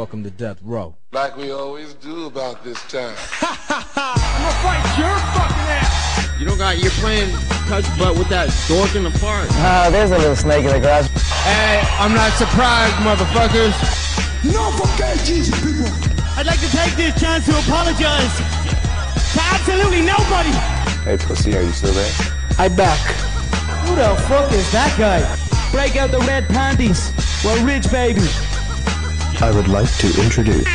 welcome to death row. Like we always do about this time. I'm gonna fight your fucking ass. You don't got you're playing touch butt with that dork in the park. Ah, there's a little snake in the grass. Hey, I'm not surprised, motherfuckers. No forget Jesus, people. I'd like to take this chance to apologize to absolutely nobody. Hey, pussy, are you still there? I back. Who the fuck is that guy? Break out the red panties. We're rich, baby. I would like to introduce.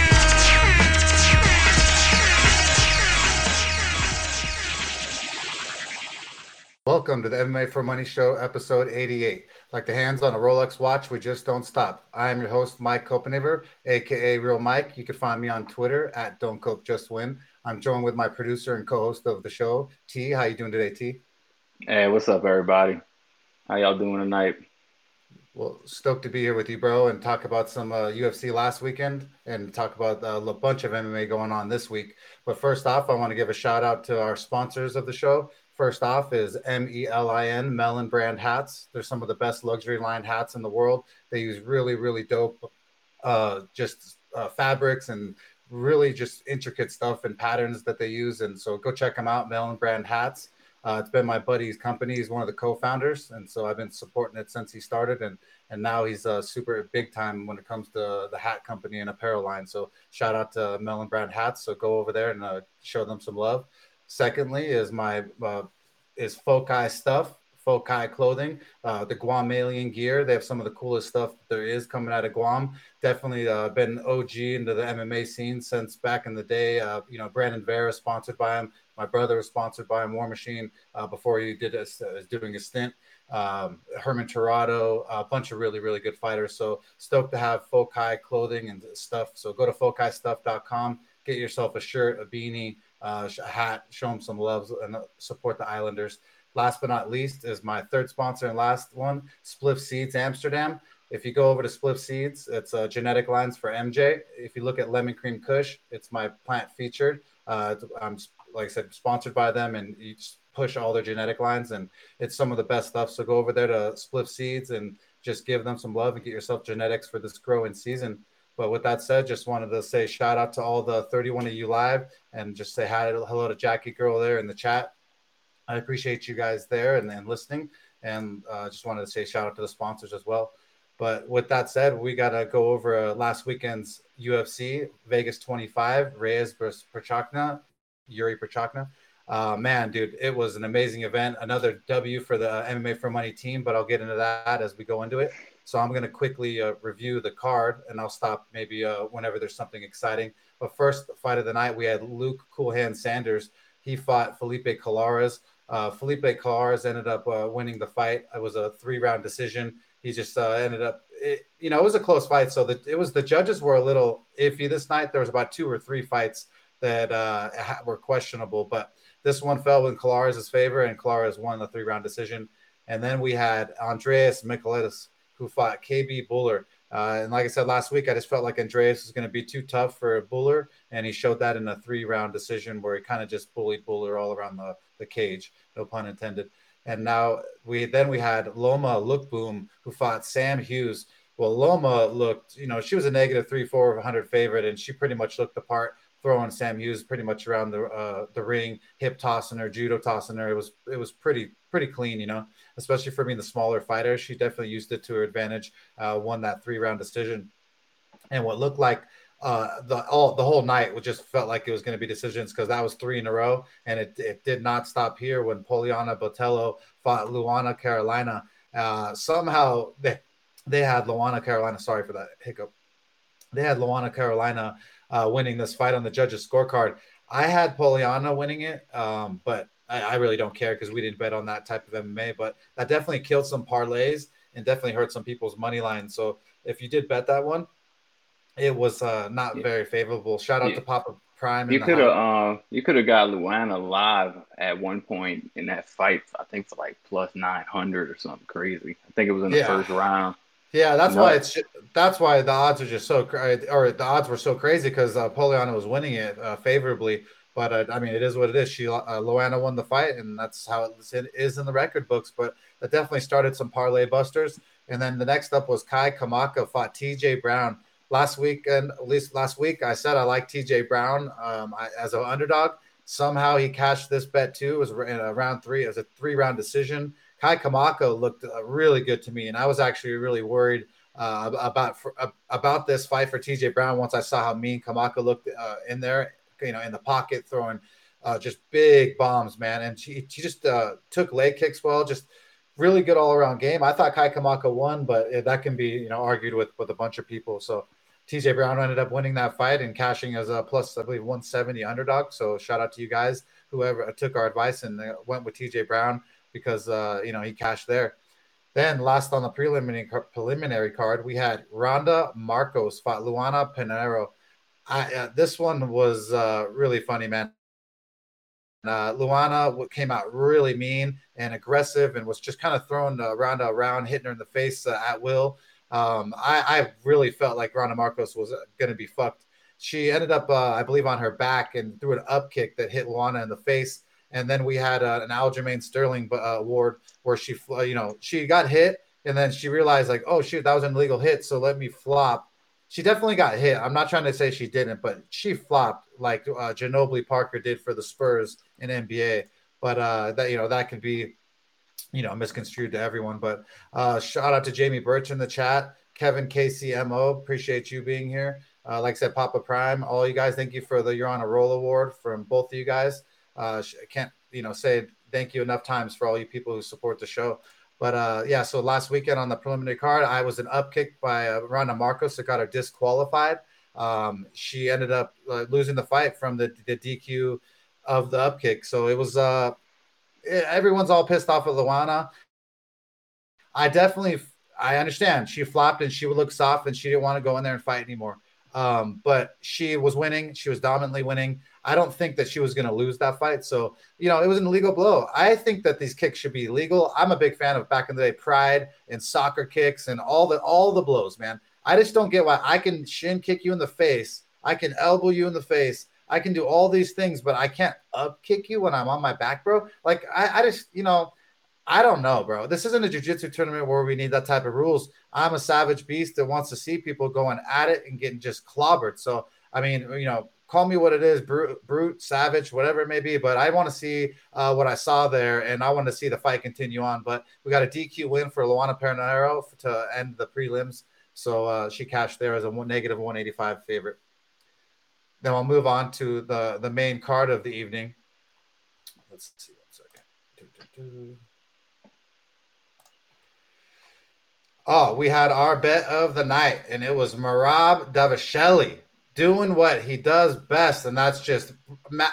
Welcome to the MMA for Money Show, episode 88. Like the hands on a Rolex watch, we just don't stop. I am your host, Mike Copenaver, aka Real Mike. You can find me on Twitter at Don't Cope Just Win. I'm joined with my producer and co-host of the show, T. How you doing today, T? Hey, what's up, everybody? How y'all doing tonight? Well, stoked to be here with you, bro, and talk about some uh, UFC last weekend and talk about uh, a bunch of MMA going on this week. But first off, I want to give a shout out to our sponsors of the show. First off is M E L I N Melon brand hats. They're some of the best luxury line hats in the world. They use really, really dope, uh, just uh, fabrics and really just intricate stuff and patterns that they use. And so go check them out, Melon brand hats. Uh, it's been my buddy's company. He's one of the co-founders, and so I've been supporting it since he started, and and now he's uh, super big time when it comes to the hat company and apparel line. So shout out to Melon Brand Hats. So go over there and uh, show them some love. Secondly, is my uh, is Fokai stuff, Fokai clothing, uh, the Guam alien gear. They have some of the coolest stuff there is coming out of Guam. Definitely uh, been OG into the MMA scene since back in the day. Uh, you know, Brandon Vera sponsored by him. My brother was sponsored by him, War Machine uh, before he did a, uh, doing a stint. Um, Herman Torado, a bunch of really, really good fighters. So stoked to have Fokai clothing and stuff. So go to fokaistuff.com, get yourself a shirt, a beanie, uh, a hat, show them some love and support the Islanders. Last but not least is my third sponsor and last one, Spliff Seeds Amsterdam. If you go over to Spliff Seeds, it's uh, genetic lines for MJ. If you look at Lemon Cream Kush, it's my plant featured. Uh, I'm like I said, sponsored by them, and you push all their genetic lines, and it's some of the best stuff. So go over there to Spliff Seeds and just give them some love and get yourself genetics for this growing season. But with that said, just wanted to say shout out to all the 31 of you live and just say hi, hello to Jackie Girl there in the chat. I appreciate you guys there and, and listening. And uh, just wanted to say shout out to the sponsors as well. But with that said, we got to go over uh, last weekend's UFC Vegas 25, Reyes versus Prochazka, Yuri Prochazka. Uh, man, dude, it was an amazing event. Another W for the MMA for Money team, but I'll get into that as we go into it. So I'm going to quickly uh, review the card, and I'll stop maybe uh, whenever there's something exciting. But first, fight of the night, we had Luke Coolhand Sanders. He fought Felipe Colares. Uh, Felipe Colares ended up uh, winning the fight. It was a three-round decision. He just uh, ended up, it, you know, it was a close fight. So the, it was the judges were a little iffy this night. There was about two or three fights that uh, were questionable, but this one fell in Colares' favor, and Colares won the three-round decision. And then we had Andreas Michailidis who fought KB Bhullar. Uh, and like I said last week, I just felt like Andreas was going to be too tough for Bhullar, and he showed that in a three-round decision where he kind of just bullied Bhullar all around the, the cage, no pun intended. And now we then we had Loma Lookboonmee who fought Sam Hughes. Well, Loma looked, you know, she was a negative three, four hundred favorite, and she pretty much looked the part, throwing Sam Hughes pretty much around the uh, the ring, hip tossing her, judo tossing her. It was it was pretty pretty clean, you know especially for being the smaller fighter. She definitely used it to her advantage, uh, won that three round decision. And what looked like uh, the all the whole night just felt like it was going to be decisions because that was three in a row, and it, it did not stop here when Poliana Botelho fought Luana Carolina. Uh, somehow they they had Luana Carolina. Sorry for that hiccup. They had Luana Carolina uh, winning this fight on the judges' scorecard. I had Poliana winning it, um, but I, I really don't care because we didn't bet on that type of MMA, but that definitely killed some parlays and definitely hurt some people's money line. So if you did bet that one, it was uh, not yeah. very favorable. Shout out yeah. to Papa Prime. You could have uh, you could have got Luana live at one point in that fight. I think for like plus nine hundred or something crazy. I think it was in the yeah. first round. Yeah, that's why it's that's why the odds are just so or the odds were so crazy because uh, Poliana was winning it uh, favorably. But uh, I mean, it is what it is. She uh, Luana won the fight, and that's how it is in the record books. But that definitely started some parlay busters. And then the next up was Kai Kamaka fought T.J. Brown. Last week and at least last week I said I like TJ Brown um, I, as an underdog. Somehow he cashed this bet too. It was in a round three. It was a three round decision. Kai Kamaka looked uh, really good to me, and I was actually really worried uh, about for, uh, about this fight for TJ Brown once I saw how mean Kamaka looked uh, in there, you know, in the pocket throwing uh, just big bombs, man. And she, she just uh, took leg kicks well, just really good all around game. I thought Kai Kamaka won, but that can be you know argued with with a bunch of people. So TJ Brown ended up winning that fight and cashing as a plus I believe 170 underdog. So shout out to you guys whoever took our advice and went with TJ Brown because uh, you know he cashed there. Then last on the preliminary preliminary card, we had Randa Markos fought Luana Pinheiro. I, uh, this one was uh, really funny, man. Uh, Luana came out really mean and aggressive and was just kind of throwing uh, Ronda around, hitting her in the face uh, at will. Um, I, I, really felt like Ronda Markos was going to be fucked. She ended up, uh, I believe, on her back and threw an up kick that hit Luana in the face. And then we had uh, an Aljamain Sterling uh, award where she, you know, she got hit and then she realized like, oh shoot, that was an illegal hit, so let me flop she definitely got hit. I'm not trying to say she didn't, but she flopped like uh, Ginobili Parker did for the Spurs in NBA. But uh, that you know that could be you know misconstrued to everyone. But uh, shout out to Jamie Birch in the chat, Kevin KCMO. Appreciate you being here. Uh, like I said, Papa Prime, all you guys, thank you for the You're on a Roll award from both of you guys. Uh, I can't you know say thank you enough times for all you people who support the show. But uh, yeah, so last weekend on the preliminary card, I was an upkick by uh, Randa Markos that got her disqualified. Um, she ended up uh, losing the fight from the, the DQ of the upkick. So it was uh, everyone's all pissed off at Luana. I definitely I understand she flopped and she would look soft and she didn't want to go in there and fight anymore. Um, but she was winning. She was dominantly winning. I don't think that she was going to lose that fight. So, you know, it was an illegal blow. I think that these kicks should be legal. I'm a big fan of back in the day pride and soccer kicks and all the all the blows, man. I just don't get why I can shin kick you in the face. I can elbow you in the face. I can do all these things, but I can't up kick you when I'm on my back, bro. Like I, I just, you know, I don't know, bro. This isn't a jiu-jitsu tournament where we need that type of rules. I'm a savage beast that wants to see people going at it and getting just clobbered. So, I mean, you know, call me what it is, brute, brute, savage, whatever it may be. But I want to see uh, what I saw there, and I want to see the fight continue on. But we got a DQ win for Luana Pinheiro to end the prelims, so uh, she cashed there as a negative 185 favorite. Then we'll move on to the the main card of the evening. Let's see one second. Oh, we had our bet of the night, and it was Merab Dvalishvili doing what he does best, and that's just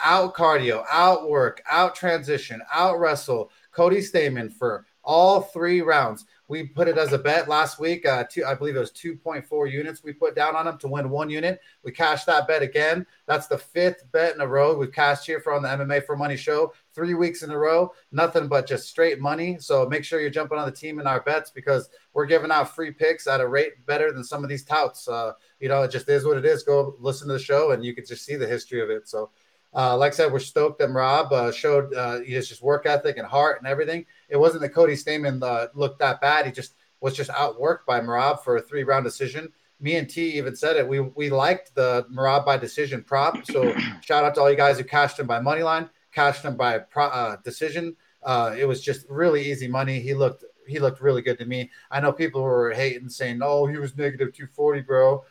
out cardio, out work, out transition, out wrestle. Cody Stamann for all three rounds. We put it as a bet last week. Uh, two, I believe it was 2.4 units we put down on him to win one unit. We cashed that bet again. That's the fifth bet in a row we've cashed here for on the MMA for Money show. Three weeks in a row, nothing but just straight money. So make sure you're jumping on the team in our bets because we're giving out free picks at a rate better than some of these touts. Uh, you know, it just is what it is. Go listen to the show and you can just see the history of it. So, uh, like I said, we're stoked that Rob uh, showed uh, his just work ethic and heart and everything. It wasn't that Cody Stamann uh, looked that bad. He just was just outworked by Merab for a three round decision. Me and T even said it. We we liked the Merab by decision prop. So shout out to all you guys who cashed him by money line, cashed him by pro, uh, decision. Uh, it was just really easy money. He looked he looked really good to me. I know people were hating, saying, "Oh, he was negative 240, bro."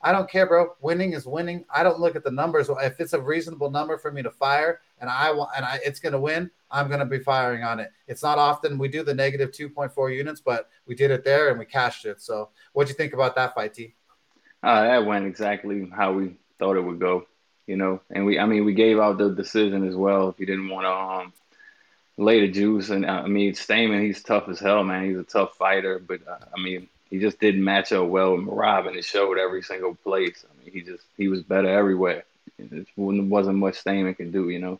I don't care, bro. Winning is winning. I don't look at the numbers. If it's a reasonable number for me to fire, and I want, and I, it's going to win, I'm going to be firing on it. It's not often we do the negative 2.4 units, but we did it there and we cashed it. So, what'd you think about that fight, T? Uh, that went exactly how we thought it would go, you know. And we, I mean, we gave out the decision as well. If you didn't want to um, lay the juice, and uh, I mean, Stamann, he's tough as hell, man. He's a tough fighter, but uh, I mean, he just didn't match up well with Merab, and it showed every single place. I mean, he just he was better everywhere. It wasn't much Stamann could do, you know.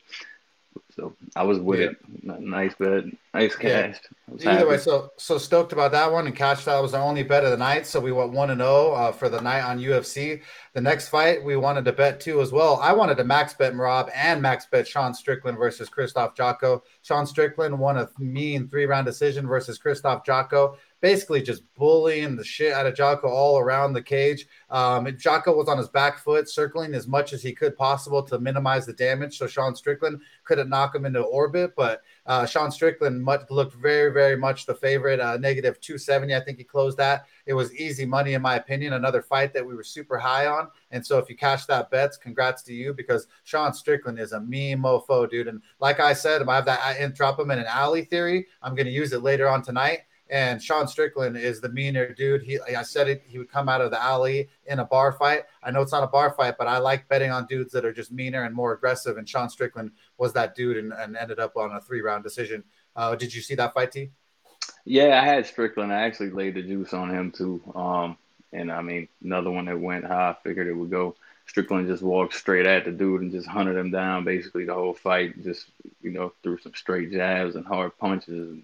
So I was with yeah. it. Nice bet, nice cash. Yeah. Either way, so so stoked about that one. And cash that was our only bet of the night. So we went one and zero oh, uh, for the night on UFC. The next fight we wanted to bet two as well. I wanted to max bet Merab and max bet Sean Strickland versus Krzysztof Jotko. Sean Strickland won a mean three round decision versus Krzysztof Jotko basically just bullying the shit out of Jotko all around the cage. Um, Jotko was on his back foot, circling as much as he could possible to minimize the damage, so Sean Strickland couldn't knock him into orbit. But uh, Sean Strickland much, looked very, very much the favorite. Uh, negative 270, I think he closed that. It was easy money, in my opinion. Another fight that we were super high on. And so if you cash that bets, congrats to you because Sean Strickland is a mean mofo, dude. And like I said, I have that him in an alley theory. I'm going to use it later on tonight. And Sean Strickland is the meaner dude. He, I said it, he would come out of the alley in a bar fight. I know it's not a bar fight, but I like betting on dudes that are just meaner and more aggressive. And Sean Strickland was that dude and, and ended up on a three round decision. Uh, did you see that fight, T? Yeah, I had Strickland. I actually laid the juice on him too. Um, and I mean, another one that went how I figured it would go. Strickland just walked straight at the dude and just hunted him down basically the whole fight. Just you know, threw some straight jabs and hard punches and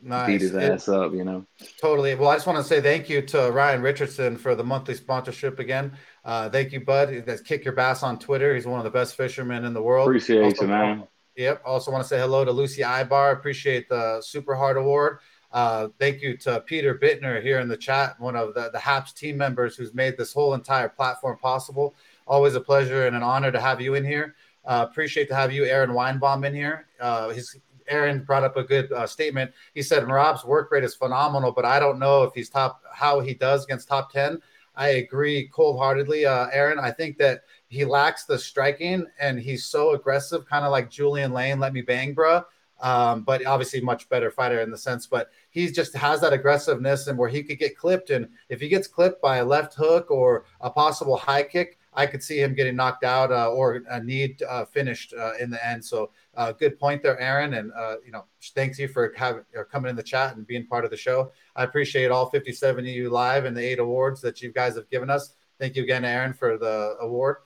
nice. beat his ass up, you know. Totally. Well, I just want to say thank you to Ryan Richardson for the monthly sponsorship again. Uh, thank you, bud. That's Kick Your Bass on Twitter. He's one of the best fishermen in the world. Appreciate also, you, man. Yep. Also want to say hello to Lucy Ibar. Appreciate the Super Hard Award. Uh, thank you to Peter Bittner here in the chat, one of the, the HAPS team members who's made this whole entire platform possible. Always a pleasure and an honor to have you in here. Uh, appreciate to have you, Aaron Weinbaum, in here. Uh, his Aaron brought up a good uh, statement. He said Rob's work rate is phenomenal, but I don't know if he's top how he does against top ten. I agree cold heartedly, uh, Aaron. I think that he lacks the striking, and he's so aggressive, kind of like Julian Lane. Let me bang, bruh. Um, but obviously much better fighter in the sense. But he just has that aggressiveness, and where he could get clipped, and if he gets clipped by a left hook or a possible high kick, I could see him getting knocked out uh, or a need uh, finished uh, in the end. So uh, good point there, Aaron. And uh, you know, thanks you for having coming in the chat and being part of the show. I appreciate all 57 of you live and the eight awards that you guys have given us. Thank you again, Aaron, for the award.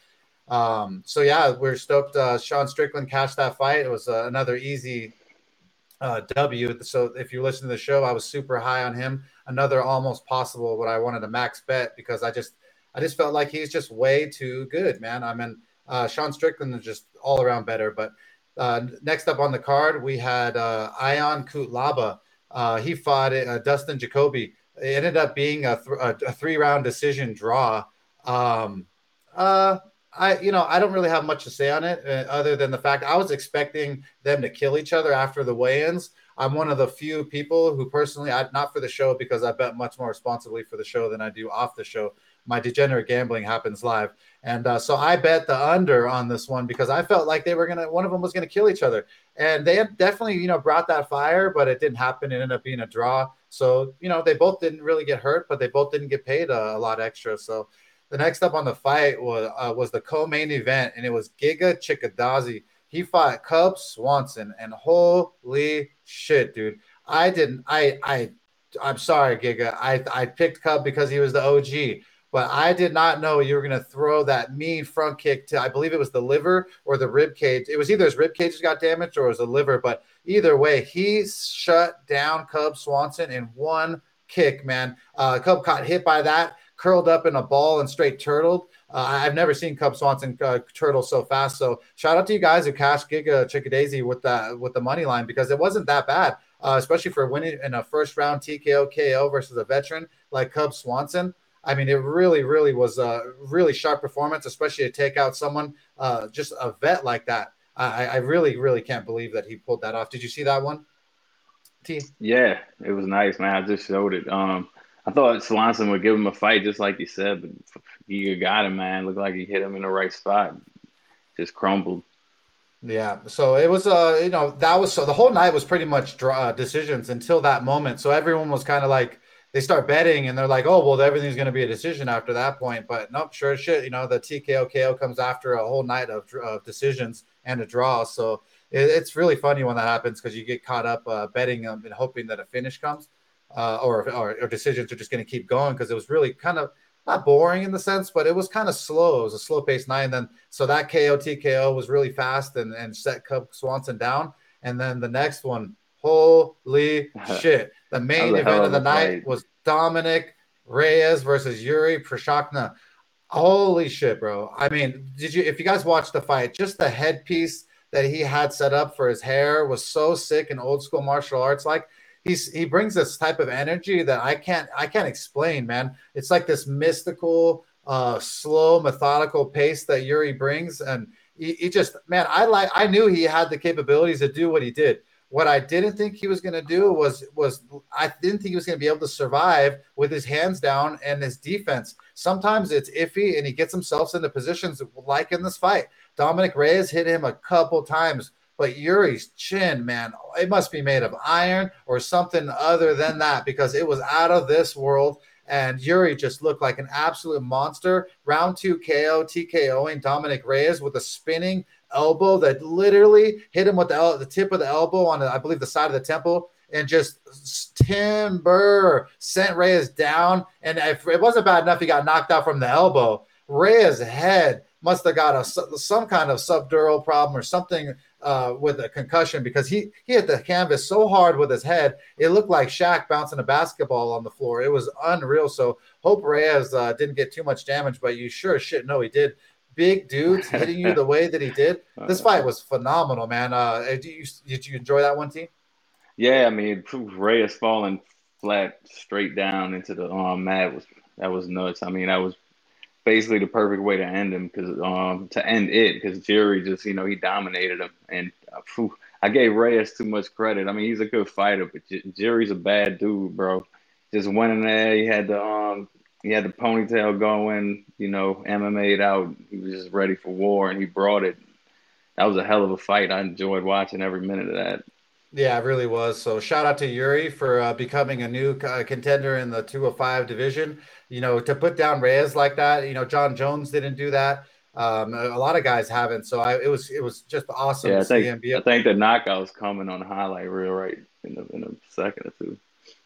Um, so yeah, we're stoked. Uh, Sean Strickland cashed that fight. It was another easy W. So if you listen to the show, I was super high on him. Another almost possible what I wanted a max bet because I just I just felt like he's just way too good, man. I mean, uh, Sean Strickland is just all around better. But uh, next up on the card, we had uh, Ion Cutelaba. Uh, he fought uh, Dustin Jacoby. It ended up being a, th- a three round decision draw. Um, uh, I, you know, I don't really have much to say on it other than the fact I was expecting them to kill each other after the weigh-ins. I'm one of the few people who personally, I, not for the show because I bet much more responsibly for the show than I do off the show my degenerate gambling happens live. And uh, so I bet the under on this one because I felt like they were gonna one of them was gonna kill each other, and they definitely you know brought that fire, but it didn't happen. It ended up being a draw. So you know they both didn't really get hurt, but they both didn't get paid a, a lot extra. So the next up on the fight was uh, was the co-main event, and it was Giga Chikadze. He fought Cub Swanson, and holy shit, dude! I didn't. I I I'm sorry, Giga. I I picked Cub because he was the OG but I did not know you were going to throw that mean front kick to, I believe it was the liver or the rib cage. It was either his rib cage got damaged or it was the liver, but either way, he shut down Cub Swanson in one kick, man. Uh, Cub caught hit by that, curled up in a ball and straight turtled. Uh, I've never seen Cub Swanson uh, turtle so fast. So shout out to you guys who cashed Giga Chikadze with the with the money line because it wasn't that bad, uh, especially for winning in a first round TKO KO versus a veteran like Cub Swanson. I mean, it really, really was a really sharp performance, especially to take out someone, uh, just a vet like that. I, I really, really can't believe that he pulled that off. Did you see that one? T. Yeah, it was nice, man. I just showed it. Um, I thought Swanson would give him a fight, just like you said, but he got him, man. Looked like he hit him in the right spot. Just crumbled. Yeah, so it was, uh, you know, that was so the whole night was pretty much draw, uh, decisions until that moment. So everyone was kind of like they start betting and they're like, oh, well, everything's going to be a decision after that point. But nope, sure shit. You know, the TKO KO comes after a whole night of, of decisions and a draw. So it, it's really funny when that happens because you get caught up uh, betting um, and hoping that a finish comes uh, or, or, or, decisions are just going to keep going because it was really kind of not boring in the sense, but it was kind of slow. It was a slow paced night. And then so that KO TKO was really fast and, and set Cub Swanson down. And then the next one, holy shit the main event of the night was Dominic Reyes versus Yuri Prochazka. Holy shit, bro. I mean, did you if you guys watched the fight, just the headpiece that he had set up for his hair was so sick and old school martial arts like he's he brings this type of energy that I can't I can't explain, man. It's like this mystical, uh, slow, methodical pace that Yuri brings, and he, he just man, I like I knew he had the capabilities to do what he did. What I didn't think he was going to do was was I didn't think he was going to be able to survive with his hands down and his defense. Sometimes it's iffy, and he gets himself into positions like in this fight. Dominic Reyes hit him a couple times, but Yuri's chin, man, it must be made of iron or something other than that because it was out of this world. And Yuri just looked like an absolute monster. Round two KO, TKOing Dominic Reyes with a spinning elbow that literally hit him with the, el- the tip of the elbow on, the, I believe, the side of the temple and just timber sent Reyes down. And if it wasn't bad enough, he got knocked out from the elbow. Reyes' head must have got a, some kind of subdural problem or something uh, with a concussion because he, he hit the canvas so hard with his head. It looked like Shaq bouncing a basketball on the floor. It was unreal. So hope Reyes uh, didn't get too much damage, but you sure shit know he did big dudes hitting you the way that he did. This fight was phenomenal, man. Uh, did you did you enjoy that one, team? Yeah, I mean, Reyes falling flat straight down into the um, mat was that was nuts. I mean, that was basically the perfect way to end him because um to end it because Jerry just you know he dominated him and uh, phew, I gave Reyes too much credit. I mean, he's a good fighter, but J- Jerry's a bad dude, bro. Just went in there. He had the um he had the ponytail going, you know, MMA'd out. He was just ready for war, and he brought it. That was a hell of a fight. I enjoyed watching every minute of that. Yeah, it really was. So shout out to Yuri for uh, becoming a new uh, contender in the 205 division. You know, to put down Reyes like that. You know, John Jones didn't do that. Um, a lot of guys haven't. So I, it was it was just awesome. Yeah, I think I think the knockout's coming on the highlight reel right in the in a second or two.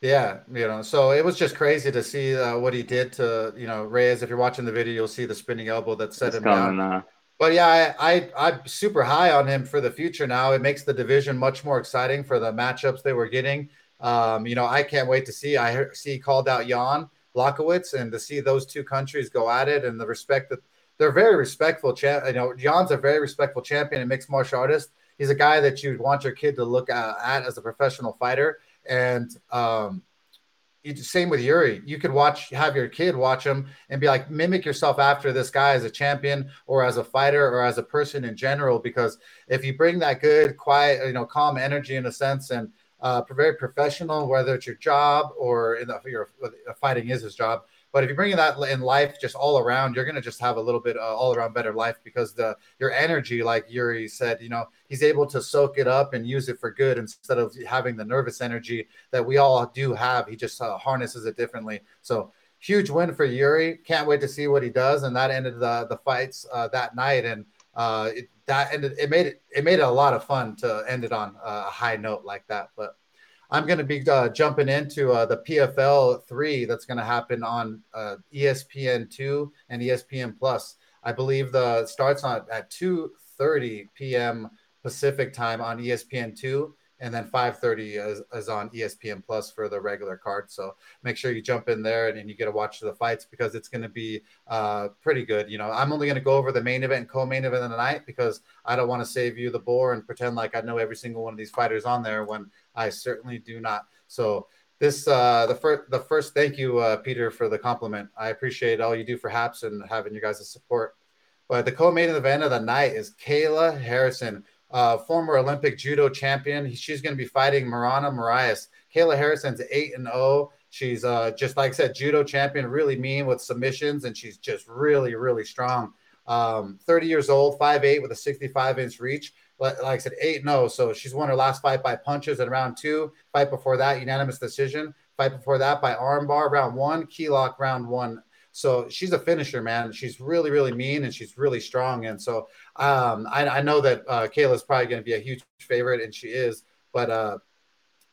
Yeah, you know, so it was just crazy to see uh, what he did to you know Reyes. If you're watching the video, you'll see the spinning elbow that set it's him down. Now. But yeah, I, I I'm super high on him for the future now. It makes the division much more exciting for the matchups they were getting. Um, you know, I can't wait to see. I see called out Jan Blachowicz and to see those two countries go at it and the respect that they're very respectful. Cha- you know, Jan's a very respectful champion and mixed martial artist. He's a guy that you'd want your kid to look at, at as a professional fighter. And um, it's same with Yuri. You could watch, have your kid watch him and be like, mimic yourself after this guy as a champion or as a fighter or as a person in general. Because if you bring that good, quiet, you know, calm energy in a sense and uh, very professional, whether it's your job or in the, your fighting is his job, but if you're bringing that in life, just all around, you're gonna just have a little bit uh, all around better life because the your energy, like Yuri said, you know, he's able to soak it up and use it for good instead of having the nervous energy that we all do have. He just uh, harnesses it differently. So huge win for Yuri. Can't wait to see what he does. And that ended the the fights uh, that night, and uh, it, that ended. It made it it made it a lot of fun to end it on a high note like that. But I'm going to be uh, jumping into uh, the PFL three that's going to happen on uh, ESPN two and ESPN Plus. I believe the starts on at 2:30 p.m. Pacific time on ESPN two, and then 5:30 is, is, on ESPN Plus for the regular card. So make sure you jump in there and, and you get to watch the fights because it's going to be uh, pretty good. You know, I'm only going to go over the main event and co-main event of the night because I don't want to save you the bore and pretend like I know every single one of these fighters on there when I certainly do not. So this uh, the first the first thank you, uh, Peter, for the compliment. I appreciate all you do for Haps and having you guys' support. But the co-main event of the night is Kayla Harrison, uh, former Olympic judo champion. She's going to be fighting Marana Moraes. Kayla Harrison's eight and zero. Oh. She's uh, just like I said, judo champion, really mean with submissions, and she's just really, really strong. Um, 30 years old, 5'8 with a 65 inch reach like I said, 8 no. So she's won her last fight by punches in round two. Fight before that, unanimous decision. Fight before that by armbar, round one. Key lock, round one. So she's a finisher, man. She's really, really mean and she's really strong. And so um, I, I, know that uh, Kayla's probably going to be a huge favorite, and she is. But uh,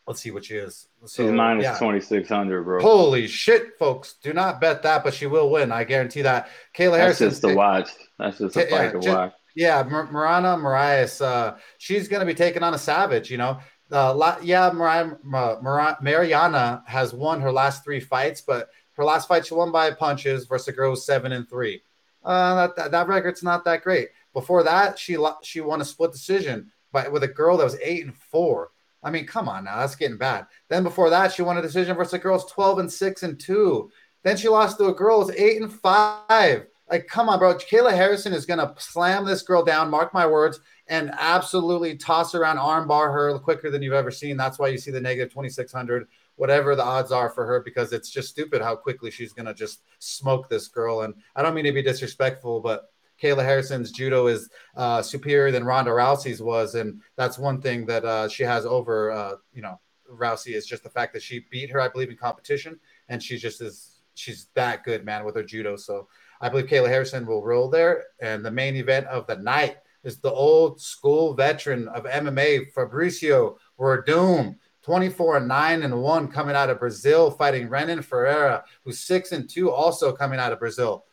let's see what she is. So, she's minus yeah. 2600, bro. Holy shit, folks. Do not bet that, but she will win. I guarantee that. Kayla Harrison. That's just to watch. That's just a fight yeah, to just, watch. Yeah, Mar- Marana Moraes, uh, she's going to be taking on a savage, you know. Uh, la- yeah, Mar- Mar- Mariana has won her last three fights, but her last fight she won by punches versus a girl seven and three. Uh, that, that, that record's not that great. Before that, she she won a split decision by with a girl that was eight and four. I mean, come on now, that's getting bad. Then before that, she won a decision versus a girl's 12 and 6 and 2. Then she lost to a girl's 8 and 5. Like, come on, bro. Kayla Harrison is gonna slam this girl down, mark my words, and absolutely toss around armbar her quicker than you've ever seen. That's why you see the negative 2600, whatever the odds are for her, because it's just stupid how quickly she's gonna just smoke this girl. And I don't mean to be disrespectful, but Kayla Harrison's judo is uh, superior than Ronda Rousey's was, and that's one thing that uh, she has over, uh, you know, Rousey is just the fact that she beat her, I believe, in competition, and she just is she's that good, man, with her judo. So I believe Kayla Harrison will roll there, and the main event of the night is the old school veteran of MMA, Fabricio Werdum. 24 and 9 and 1 coming out of Brazil, fighting Renan Ferreira, who's 6 and 2, also coming out of Brazil.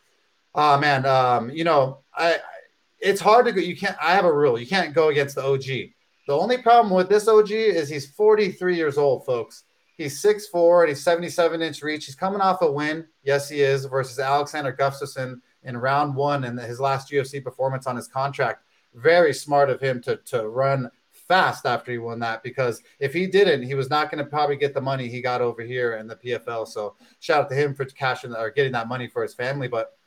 Oh man, um, you know, I it's hard to go. You can't. I have a rule. You can't go against the OG. The only problem with this OG is he's 43 years old, folks. He's 6'4 and he's 77 inch reach. He's coming off a win. Yes, he is versus Alexander Gustafsson in round one and his last UFC performance on his contract. Very smart of him to, to run fast after he won that because if he didn't, he was not going to probably get the money he got over here in the PFL. So shout out to him for cashing or getting that money for his family. But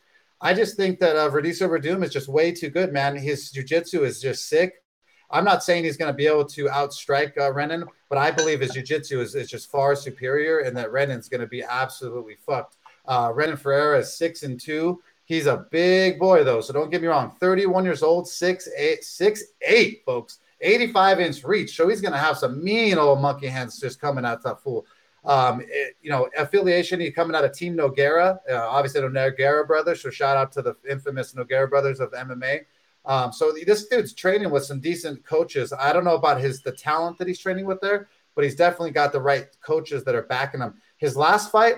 I just think that uh, Verdiso Werdum is just way too good, man. His jiu-jitsu is just sick. I'm not saying he's going to be able to outstrike uh, Renan, but I believe his jiu-jitsu is, is just far superior and that Renan's going to be absolutely fucked. Uh, Renan Ferreira is six and two. He's a big boy though, so don't get me wrong. 31 years old, six eight, six eight, folks. 85 inch reach. So he's going to have some mean old monkey hands just coming out that fool. Um, it, you know, affiliation, he's coming out of Team Nogueira, uh, obviously the Nogueira brothers. So shout out to the infamous Nogueira brothers of MMA. Um, so this dude's training with some decent coaches. I don't know about his the talent that he's training with there, but he's definitely got the right coaches that are backing him. His last fight,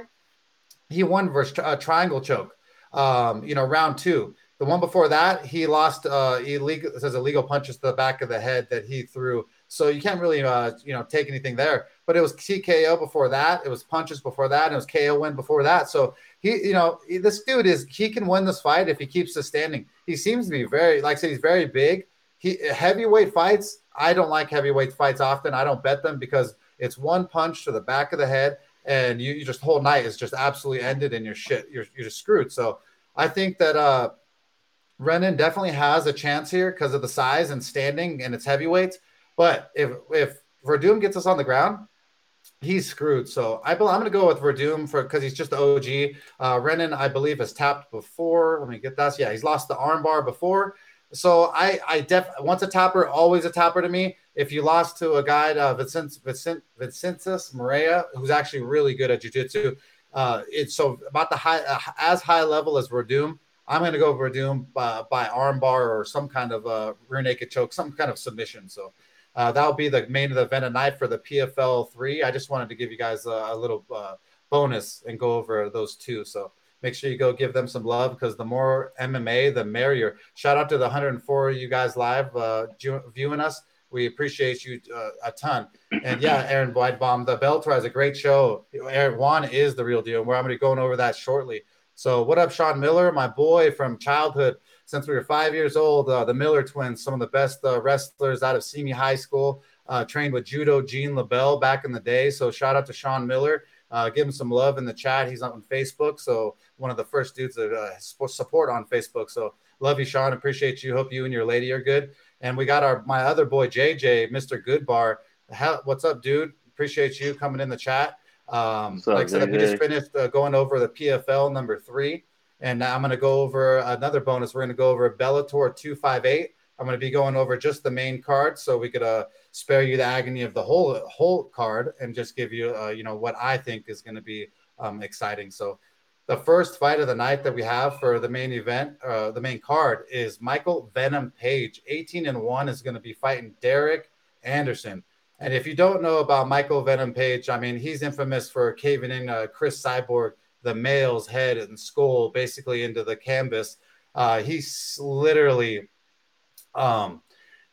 he won versus a uh, triangle choke. Um, you know, round two. The one before that, he lost uh, illegal says illegal punches to the back of the head that he threw. So you can't really uh, you know take anything there but it was TKO before that. It was punches before that. And it was KO win before that. So he, you know, this dude is he can win this fight if he keeps sustaining. He seems to be very, like I said, he's very big. He heavyweight fights. I don't like heavyweight fights often. I don't bet them because it's one punch to the back of the head, and you, you just whole night is just absolutely ended, and you're shit. You're you're just screwed. So I think that uh Renan definitely has a chance here because of the size and standing and it's heavyweights. But if if Werdum gets us on the ground, he's screwed. So I, am going to go with Werdum for because he's just the OG. Uh, Renan, I believe, has tapped before. Let me get that. Yeah, he's lost the armbar before. So I, I def once a tapper, always a tapper to me. If you lost to a guy, uh, Vincent, Vincentus Moreira, who's actually really good at jiu-jitsu, uh, it's so about the high, uh, as high level as Werdum. I'm going to go Werdum by, by armbar or some kind of uh, rear naked choke, some kind of submission. So uh, that'll be the main event of night for the PFL three. I just wanted to give you guys a, a little uh, bonus and go over those two. So make sure you go give them some love because the more MMA, the merrier. Shout out to the 104 you guys live uh, viewing us. We appreciate you uh, a ton. And yeah, Aaron Whitebomb, the Bellator has a great show. Aaron Juan is the real deal. Where I'm going to be going over that shortly. So what up, Sean Miller, my boy from childhood since we were five years old. Uh, the Miller twins, some of the best uh, wrestlers out of Simi High School, uh, trained with Judo Gene LeBell back in the day. So shout out to Sean Miller. Uh, give him some love in the chat. He's on Facebook. So one of the first dudes that uh, support on Facebook. So love you, Sean. Appreciate you. Hope you and your lady are good. And we got our my other boy JJ, Mr. Goodbar. What's up, dude? Appreciate you coming in the chat. Um, up, like I said, we just finished uh, going over the PFL number three. And I'm going to go over another bonus. We're going to go over Bellator 258. I'm going to be going over just the main card, so we could uh, spare you the agony of the whole whole card and just give you, uh, you know, what I think is going to be um, exciting. So, the first fight of the night that we have for the main event, uh, the main card, is Michael Venom Page. 18 and one is going to be fighting Derek Anderson. And if you don't know about Michael Venom Page, I mean, he's infamous for caving in uh, Cris Cyborg the male's head and skull basically into the canvas. Uh, he's literally um,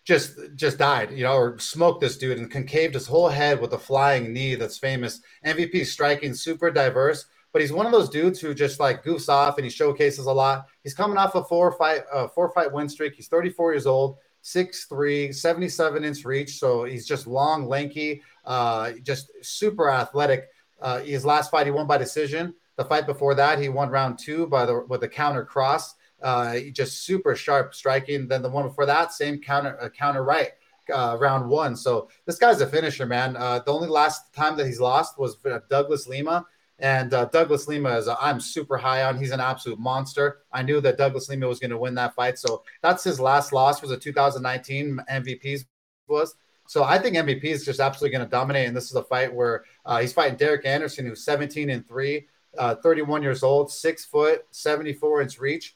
just just died, you know, or smoked this dude and concaved his whole head with a flying knee that's famous. MVP striking, super diverse, but he's one of those dudes who just like goofs off and he showcases a lot. He's coming off a four fight uh, four fight win streak. He's 34 years old. 6'3, 77 inch reach. So he's just long, lanky, uh, just super athletic. Uh, his last fight, he won by decision. The fight before that, he won round two by the with the counter cross. Uh, just super sharp striking. Then the one before that, same counter uh, counter right. Uh, round one. So this guy's a finisher, man. Uh, the only last time that he's lost was Douglas Lima. And uh, Douglas Lima is i am super high on. He's an absolute monster. I knew that Douglas Lima was going to win that fight. So that's his last loss was a 2019 MVPs was. So I think MVP is just absolutely going to dominate. And this is a fight where uh, he's fighting Derek Anderson, who's 17 and three, uh, 31 years old, six foot, 74 inch reach.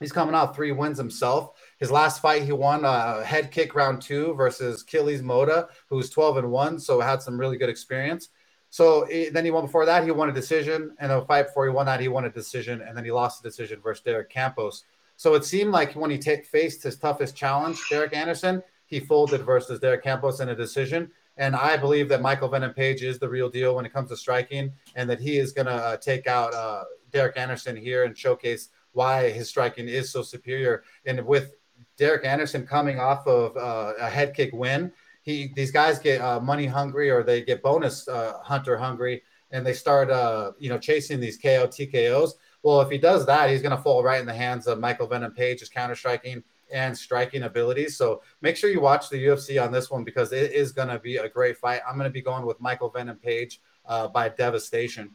He's coming off three wins himself. His last fight, he won a head kick round two versus Achilles Moda, who's 12 and one, so had some really good experience. So then he won before that, he won a decision, and a fight before he won that, he won a decision, and then he lost the decision versus Derek Campos. So it seemed like when he t- faced his toughest challenge, Derek Anderson, he folded versus Derek Campos in a decision. And I believe that Michael Venom Page is the real deal when it comes to striking, and that he is going to uh, take out uh, Derek Anderson here and showcase why his striking is so superior. And with Derek Anderson coming off of uh, a head kick win, he these guys get uh, money hungry or they get bonus uh, hunter hungry, and they start uh, you know chasing these KO TKOs. Well, if he does that, he's going to fall right in the hands of Michael Venom Page's counter striking and striking abilities. So make sure you watch the UFC on this one because it is going to be a great fight. I'm going to be going with Michael Venom Page uh, by Devastation.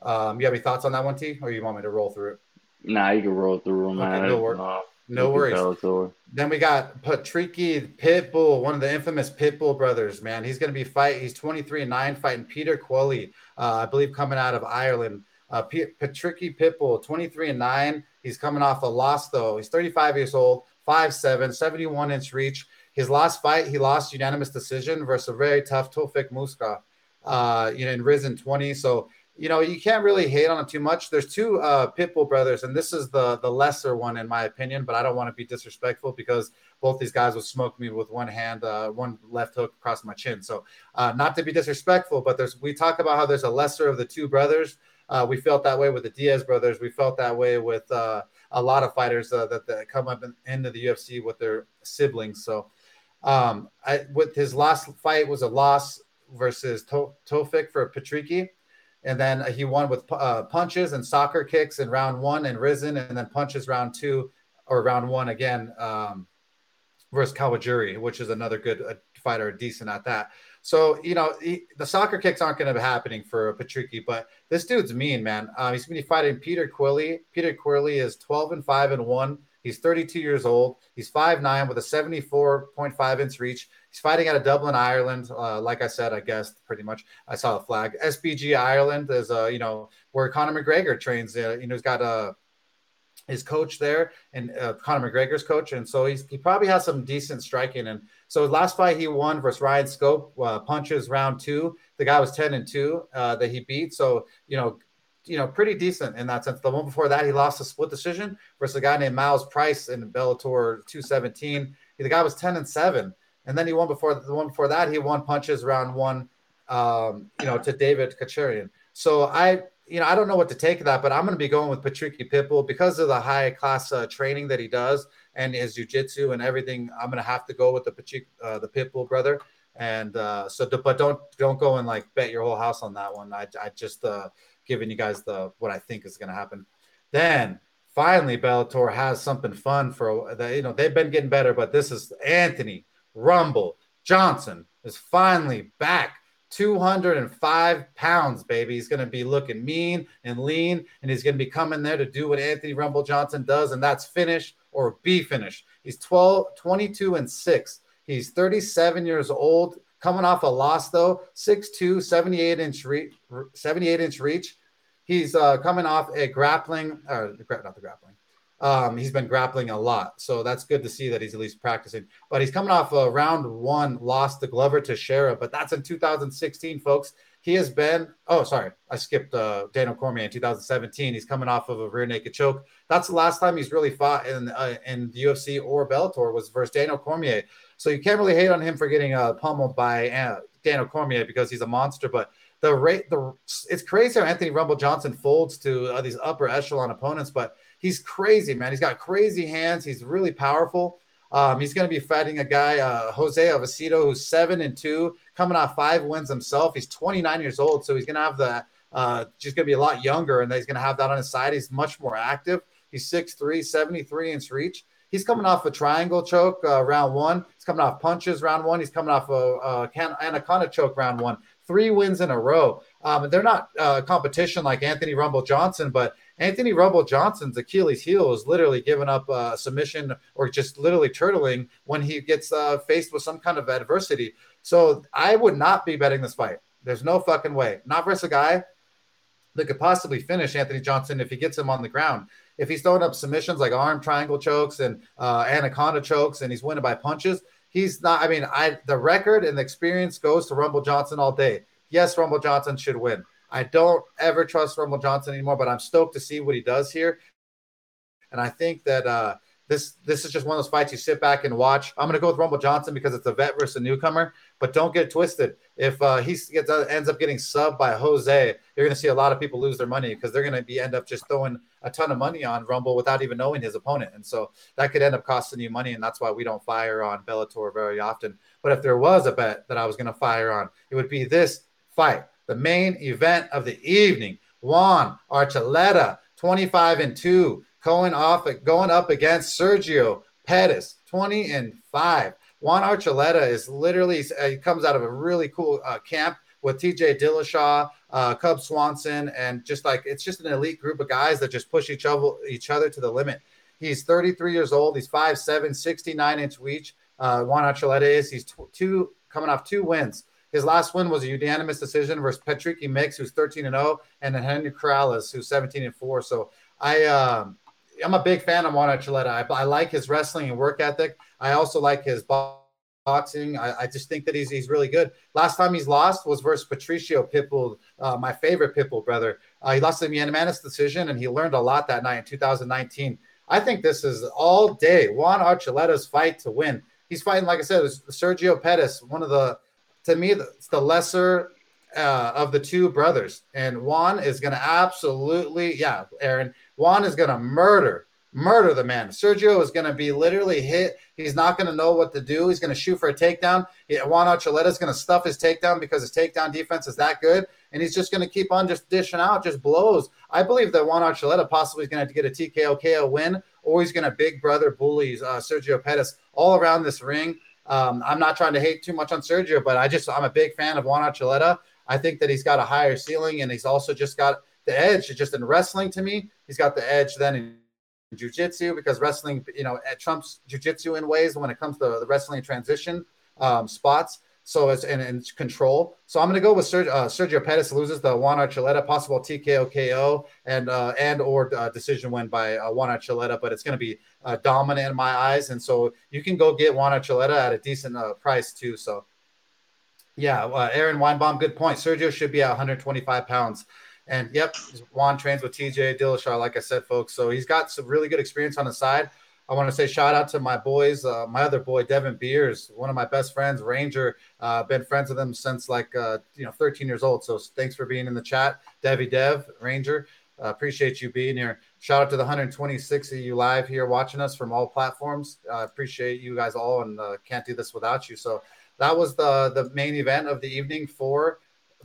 Um, you have any thoughts on that one, T, or you want me to roll through it? Nah, you can roll through them, man. Okay, no, wor- uh, no worries. Then we got Patricky Pitbull, one of the infamous Pitbull brothers, man. He's going to be fight. He's 23 and 9 fighting Peter Queally, uh, I believe coming out of Ireland. Uh, P- Patricky Pitbull, 23 and 9. He's coming off a loss, though. He's 35 years old, 5'7, 71 inch reach. His last fight, he lost unanimous decision versus a very tough Tofik Muska, uh, you know, in Rizin 20. So you know, you can't really hate on him too much. There's two uh, Pitbull brothers, and this is the the lesser one in my opinion. But I don't want to be disrespectful because both these guys will smoke me with one hand, uh, one left hook across my chin. So, uh, not to be disrespectful, but there's we talk about how there's a lesser of the two brothers. Uh, we felt that way with the Diaz brothers. We felt that way with uh, a lot of fighters uh, that, that come up in, into the UFC with their siblings. So, um, I, with his last fight was a loss versus to- Tofik for Patricky and then he won with uh, punches and soccer kicks in round one and Rizin, and then punches round two or round one again um, versus Kawajiri, which is another good uh, fighter, decent at that. So you know he, the soccer kicks aren't going to be happening for Patricky, but this dude's mean, man. Uh, he's going to be fighting Peter Queally. Peter Queally is 12 and five and one. He's 32 years old. He's 5'9 with a 74.5 inch reach. He's fighting out of Dublin, Ireland. Uh, like I said, I guessed pretty much. I saw the flag. SBG Ireland is, uh, you know, where Conor McGregor trains. Uh, you know, he's got a uh, his coach there and uh, Conor McGregor's coach, and so he's he probably has some decent striking. And so last fight he won versus Ryan Scope uh, punches round two. The guy was ten and two uh, that he beat. So you know, you know, pretty decent in that sense. The one before that he lost a split decision versus a guy named Miles Price in Bellator 217. The guy was ten and seven and then he won before the one before that. He won punches round one, um, you know, to David Kacharian. So I, you know, I don't know what to take of that, but I'm going to be going with Patricky Pitbull because of the high class uh, training that he does and his jujitsu and everything. I'm to have to go with the uh, the Pitbull brother. And uh, so, but don't don't go and like bet your whole house on that one. I, I just uh, giving you guys the what I think is to happen. Then finally, Bellator has something fun for you know they've been getting better, but this is Anthony Rumble Johnson is finally back. 205 pounds, baby. He's going to be looking mean and lean, and he's going to be coming there to do what Anthony Rumble Johnson does, and that's finish or B finish. He's 12, 22 and 6. He's 37 years old, coming off a loss, though 6'2, 78 inch, re- 78 inch reach. He's uh, coming off a grappling, uh, not the grappling, um, he's been grappling a lot, so that's good to see that he's at least practicing. But he's coming off a round one loss to Glover to Teixeira, but that's in 2016, folks. He has been. Oh, sorry, I skipped uh, Daniel Cormier in 2017. He's coming off of a rear naked choke. That's the last time he's really fought in uh, in the UFC or Bellator was versus Daniel Cormier. So you can't really hate on him for getting uh, pummeled by uh, Daniel Cormier because he's a monster. But the rate, the it's crazy how Anthony Rumble Johnson folds to uh, these upper echelon opponents, but he's crazy, man. He's got crazy hands. He's really powerful. Um, he's going to be fighting a guy, uh, Jose Avesito, who's seven and two, coming off five wins himself. He's 29 years old, so he's going to have the uh, just going to be a lot younger, and he's going to have that on his side. He's much more active. He's 6'3", 73 inch reach. He's coming off a triangle choke uh, round one. He's coming off punches round one. He's coming off a, a anaconda choke round one. Three wins in a row. Um, they're not uh, competition like Anthony Rumble Johnson, but Anthony Rumble Johnson's Achilles heel is literally giving up a submission or just literally turtling when he gets uh, faced with some kind of adversity. So I would not be betting this fight. There's no fucking way. Not versus a guy that could possibly finish Anthony Johnson if he gets him on the ground. If he's throwing up submissions like arm triangle chokes and uh, anaconda chokes, and he's winning by punches, he's not. I mean, I the record and the experience goes to Rumble Johnson all day. Yes, Rumble Johnson should win. I don't ever trust Rumble Johnson anymore, but I'm stoked to see what he does here. And I think that uh, this this is just one of those fights you sit back and watch. I'm going to go with Rumble Johnson because it's a vet versus a newcomer. But don't get twisted. If uh, he gets uh, ends up getting subbed by Jose, you're going to see a lot of people lose their money because they're going to be end up just throwing a ton of money on Rumble without even knowing his opponent, and so that could end up costing you money. And that's why we don't fire on Bellator very often. But if there was a bet that I was going to fire on, it would be this fight, the main event of the evening. Juan Archuleta, 25 and 2, going off going up against Sergio Pettis, 20 and 5. Juan Archuleta is literally uh, he comes out of a really cool uh, camp with TJ Dillashaw, uh, Cub Swanson, and just like it's just an elite group of guys that just push each other each other to the limit. He's 33 years old. He's 5'7", 69 inch reach. Uh, Juan Archuleta is. He's two coming off two wins. His last win was a unanimous decision versus Patricky Mix, who's 13 and 0, and then Henry Corrales, who's 17 and 4. So I um, I'm a big fan of Juan Archuleta. I, I like his wrestling and work ethic. I also like his boxing. I, I, just think that he's he's really good. Last time he's lost was versus Patricio Pitbull, uh, my favorite Pitbull brother. Uh, he lost a unanimous decision, and he learned a lot that night in 2019. I think this is all day Juan Archuleta's fight to win. He's fighting, like I said, Sergio Pettis, one of the to me it's the lesser uh, of the two brothers, and Juan is going to absolutely, yeah, Aaron. Juan is going to murder murder the man. Sergio is going to be literally hit. He's not going to know what to do. He's going to shoot for a takedown. Juan Archuleta is going to stuff his takedown because his takedown defense is that good. And he's just going to keep on just dishing out, just blows. I believe that Juan Archuleta possibly is going to get a TKO KO win, or he's going to big brother bully uh, Sergio Pettis all around this ring. Um, I'm not trying to hate too much on Sergio, but I just I'm a big fan of Juan Archuleta. I think that he's got a higher ceiling, and he's also just got the edge. Is just in wrestling, to me, he's got the edge. Then in jujitsu because wrestling, you know, trumps jujitsu in ways when it comes to the wrestling transition um, spots. So it's in, in, control. So I'm going to go with Sergio, uh, Sergio Pettis loses the Juan Archuleta possible TKO KO and uh, and or uh, decision win by uh, Juan Archuleta, but it's going to be uh, dominant in my eyes. And so you can go get Juan Archuleta at a decent uh, price too. So yeah, uh, Aaron Weinbaum, good point. Sergio should be at 125 pounds. And yep, Juan trains with TJ Dillashaw, like I said, folks. So he's got some really good experience on the side. I want to say shout out to my boys, uh, my other boy Devin Beers, one of my best friends, Ranger. Uh, been friends with him since like uh, you know 13 years old. So thanks for being in the chat, Devi Dev Ranger. Uh, appreciate you being here. Shout out to the 126 of you live here watching us from all platforms. I appreciate you guys all, and uh, can't do this without you. So that was the the main event of the evening for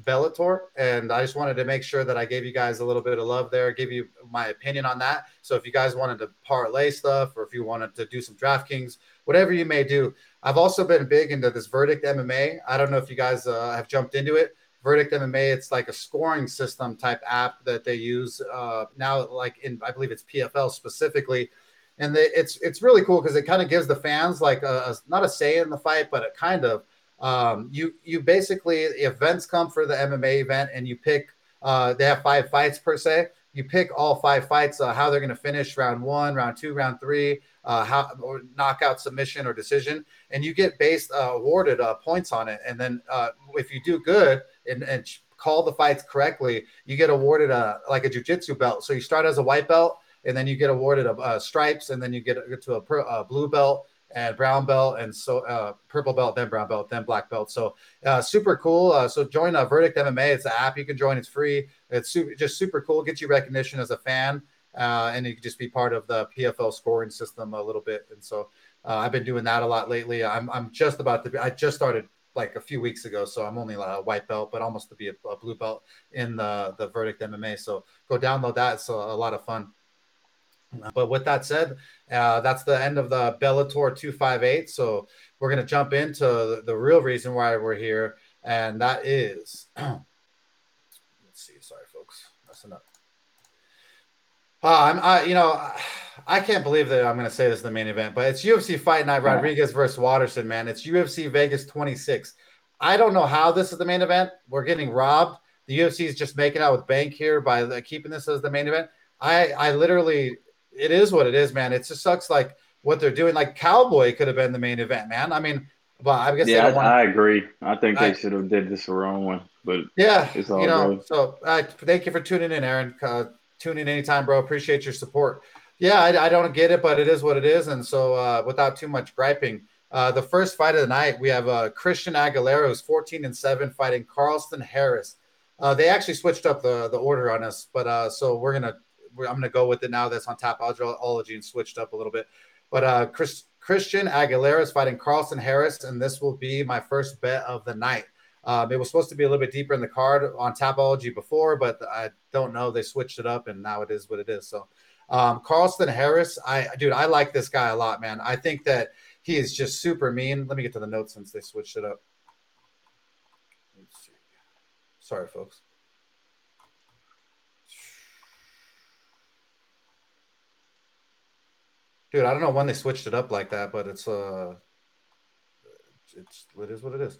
Bellator, and I just wanted to make sure that I gave you guys a little bit of love there, give you my opinion on that. So if you guys wanted to parlay stuff, or if you wanted to do some DraftKings, whatever you may do, I've also been big into this Verdict MMA. I don't know if you guys uh, have jumped into it. Verdict MMA, it's like a scoring system type app that they use uh, now, like in I believe it's PFL specifically, and they, it's it's really cool because it kind of gives the fans like a, a, not a say in the fight, but it kind of um, you you basically events come for the MMA event and you pick. Uh, they have five fights per se. You pick all five fights, uh, how they're going to finish round one, round two, round three, uh, how or knockout submission or decision, and you get based uh, awarded uh, points on it. And then uh, if you do good and, and call the fights correctly, you get awarded a like a jujitsu belt. So you start as a white belt, and then you get awarded a, a stripes, and then you get to a, a blue belt, and brown belt and so uh, purple belt, then brown belt, then black belt. So uh, super cool. Uh, so join uh, Verdict MMA. It's an app you can join. It's free. It's super, just super cool. Get you recognition as a fan, uh, and you can just be part of the PFL scoring system a little bit. And so Uh, I've been doing that a lot lately. I'm I'm just about to be. I just started like a few weeks ago, so I'm only a white belt, but almost to be a, a blue belt in the the Verdict MMA. So go download that. It's a, a lot of fun. But with that said, uh, that's the end of the Bellator 258. So we're going to jump into the, the, real reason why we're here, and that is let's see. Sorry, folks, messing up. Uh, I'm, I, you know, I can't believe that I'm going to say this is the main event, but it's UFC Fight Night Rodriguez versus Waterson, man. It's UFC Vegas 26. I don't know how this is the main event. We're getting robbed. The UFC is just making out with bank here by keeping this as the main event. I, I literally it is what it is, man. It just sucks like what they're doing. Like Cowboy could have been the main event, man. I mean, but I guess yeah, I, wanna... I, agree. I think they should have did this the wrong one, but yeah, it's all you know. Good. So uh, thank you for tuning in, Aaron. Uh, tune in anytime, bro. Appreciate your support. Yeah, I, I, don't get it, but it is what it is. And so, uh, without too much griping, uh, the first fight of the night, we have uh, Christian Aguilera, who's 14 and seven, fighting Carlston Harris. Uh, they actually switched up the the order on us, but uh, so we're gonna I'm going to go with it now. That's on Tapology and switched up a little bit. But uh, Chris, Christian Aguilera is fighting Carlston Harris, and this will be my first bet of the night. Um, it was supposed to be a little bit deeper in the card on Tapology before, but I don't know. They switched it up, and now it is what it is. So, um, Carlston Harris, I dude, I like this guy a lot, man. I think that he is just super mean. Let me get to the notes since they switched it up. Sorry, folks. Dude. I don't know when they switched it up like that, but it's uh, it's it is what it is.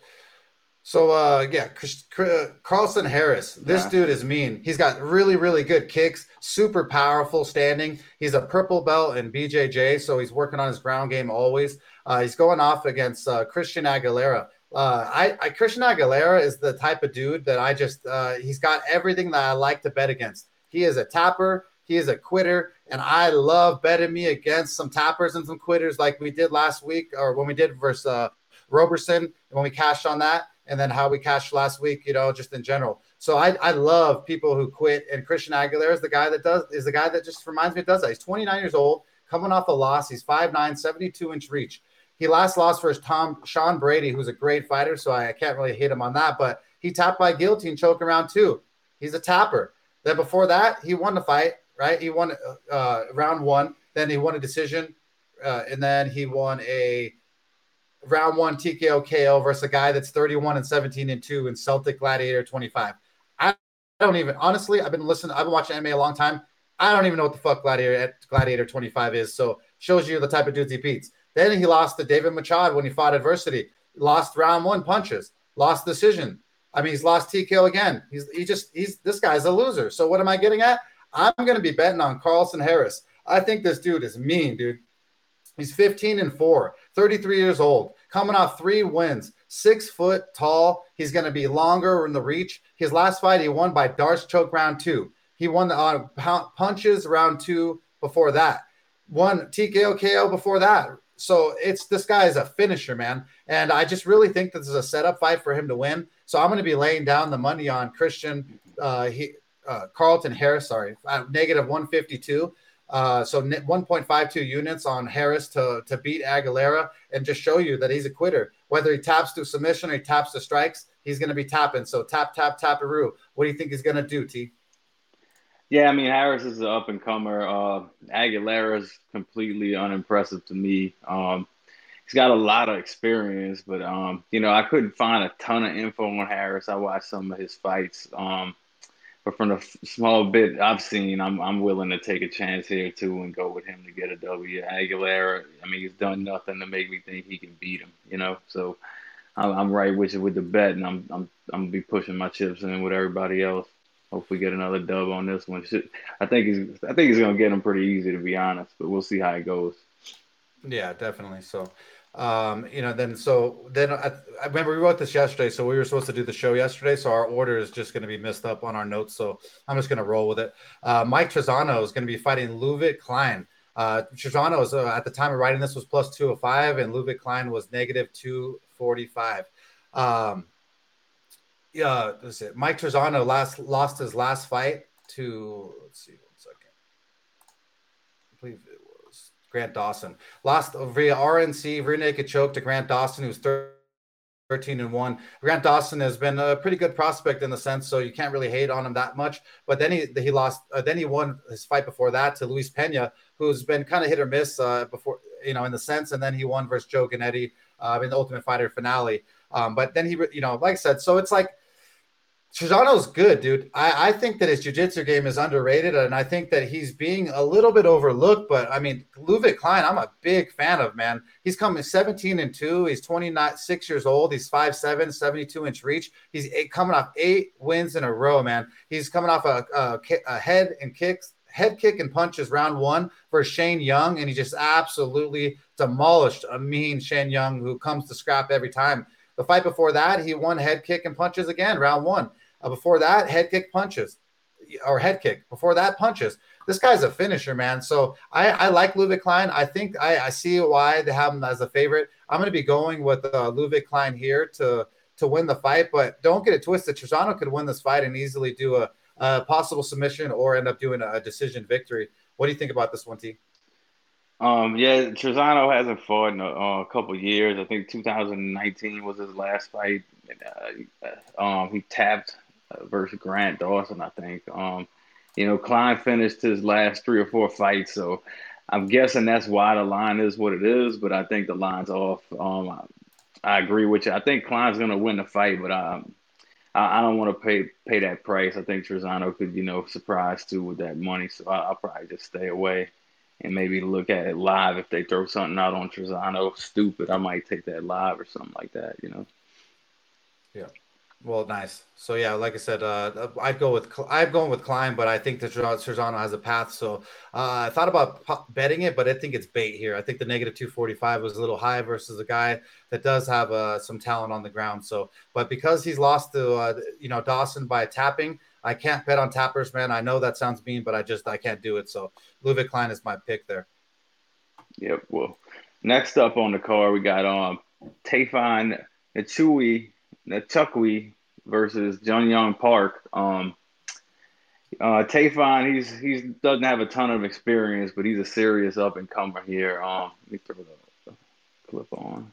So uh, yeah, Chris, Chris, Carlston Harris. This yeah. dude is mean. He's got really really good kicks, super powerful standing. He's a purple belt in BJJ, so he's working on his ground game always. Uh, he's going off against uh, Christian Aguilera. Uh, I, I, Christian Aguilera is the type of dude that I just uh, he's got everything that I like to bet against. He is a tapper. He is a quitter, and I love betting me against some tappers and some quitters like we did last week, or when we did versus uh, Roberson, when we cashed on that, and then how we cashed last week, you know, just in general. So I, I love people who quit, and Christian Aguilera is the guy that does is the guy that just reminds me of does that. He's 29 years old, coming off a loss. He's 5'9", 72 inch reach. He last lost versus Tom Sean Brady, who's a great fighter, so I, I can't really hit him on that. But he tapped by guillotine choke around two. He's a tapper. Then before that, he won the fight right? He won uh, round one, then he won a decision, uh, and then he won a round one TKO KO versus a guy that's 31 and 17 and two in Celtic Gladiator 25. I don't even honestly, I've been listening, I've been watching MMA a long time. I don't even know what the fuck Gladiator Gladiator 25 is. So shows you the type of dudes he beats. Then he lost to David Machado when he fought adversity. Lost round one punches, lost decision. I mean, he's lost TKO again. He's he just he's this guy's a loser. So what am I getting at? I'm going to be betting on Carlston Harris. I think this dude is mean, dude. He's 15 and 4, 33 years old, coming off three wins, six foot tall. He's going to be longer in the reach. His last fight, he won by D'Arce choke round two. He won the uh, punches round two before that. Won TKO KO before that. So it's this guy is a finisher, man. And I just really think this is a setup fight for him to win. So I'm going to be laying down the money on Christian. Uh, he uh, Carlston Harris, sorry, uh, negative 152. Uh, so 1.52 units on Harris to, to beat Aguilera and just show you that he's a quitter. Whether he taps to submission or he taps to strikes, he's going to be tapping. So tap, tap, tap taparoo. What do you think he's going to do, T? Yeah, I mean, Harris is an up and comer. Uh, Aguilera is completely unimpressive to me. Um, he's got a lot of experience, but um, you know, I couldn't find a ton of info on Harris. I watched some of his fights. Um, but from the small bit I've seen, I'm I'm willing to take a chance here too and go with him to get a W. Aguilera, I mean, he's done nothing to make me think he can beat him, you know. So I'm, I'm right with you with the bet, and I'm I'm I'm gonna be pushing my chips in with everybody else. Hopefully, get another dub on this one. I think he's I think he's gonna get him pretty easy to be honest, but we'll see how it goes. Yeah, definitely. So um, you know, then so then I, I, remember we wrote this yesterday, so we were supposed to do the show yesterday, so our order is just going to be messed up on our notes. So I'm just going to roll with it. Uh, Mike Trizano is going to be fighting Ludovit Klein. Uh, Trizano is uh, at the time of writing this was plus 205, and Ludovit Klein was negative 245. Um, yeah, that's it. Mike Trizano last lost his last fight to let's see one second. I believe Grant Dawson. Lost via RNC rear naked choke to Grant Dawson, who's 13 and 1. Grant Dawson has been a pretty good prospect in the sense, so you can't really hate on him that much. But then he he lost, uh, then he won his fight before that to Luis Pena, who's been kind of hit or miss uh, before, you know, in the sense. And then he won versus Joe Giannetti uh, in the Ultimate Fighter finale. Um, but then he, you know, like I said, so it's like Trizano's good, dude. I, I think that his jiu-jitsu game is underrated, and I think that he's being a little bit overlooked. But I mean, Ludwig Klein, I'm a big fan of, man. He's coming 17 and 2. He's 26 years old. He's 5'7, 72 inch reach. He's eight, coming off eight wins in a row, man. He's coming off a, a, a head and kicks, head kick and punches round one for Shane Young, and he just absolutely demolished a mean Shane Young who comes to scrap every time. The fight before that, he won head kick and punches again, round one. Uh, before that, head kick punches or head kick. Before that, punches. This guy's a finisher, man. So I, I like Ludwig Klein. I think I, I see why they have him as a favorite. I'm going to be going with uh, Ludwig Klein here to to win the fight, but don't get it twisted. Trizano could win this fight and easily do a, a possible submission or end up doing a, decision victory. What do you think about this one, T? Um, yeah, Trizano hasn't fought in a, a couple years. I think 2019 was his last fight. Uh, um, he tapped uh, versus Grant Dawson, I think. Um, you know, Klein finished his last three or four fights, so I'm guessing that's why the line is what it is. But I think the line's off. Um, I, I agree with you. I think Klein's going to win the fight, but um, I, I don't want to pay pay that price. I think Trizano could, you know, surprise too with that money. So I, will probably just stay away and maybe look at it live. If they throw something out on Trizano, stupid, I might take that live or something like that. You know. Yeah. Well, nice. So yeah, like I said, uh, I'd go with I'm going with Klein, but I think that Trizano has a path. So uh, I thought about betting it, but I think it's bait here. I think the negative 245 was a little high versus a guy that does have uh, some talent on the ground. So, but because he's lost to uh, you know Dawson by tapping, I can't bet on tappers, man. I know that sounds mean, but I just I can't do it. So Ludwig Klein is my pick there. Yep. Well, next up on the card we got um Tafon Nchukwi Nchukwi versus Jun Young Park. Um, uh, Tafon, he's he's doesn't have a ton of experience, but he's a serious up and comer here. Um, let me throw the, clip on.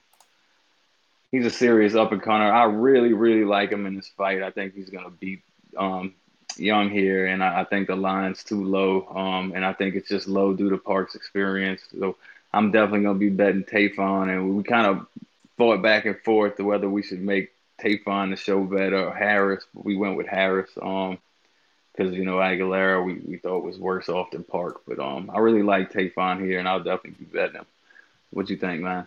He's a serious up and comer. I really, really like him in this fight. I think he's gonna beat um, Young here, and I, I, think the line's too low. Um, and I think it's just low due to Park's experience. So I'm definitely gonna be betting Tafon, and we kind of fought back and forth to whether we should make Tafon the show better Harris. We went with Harris. Um, because you know Aguilera, we, we thought was worse off than Park. But um, I really like Tafon here, and I'll definitely be betting him. What do you think, man?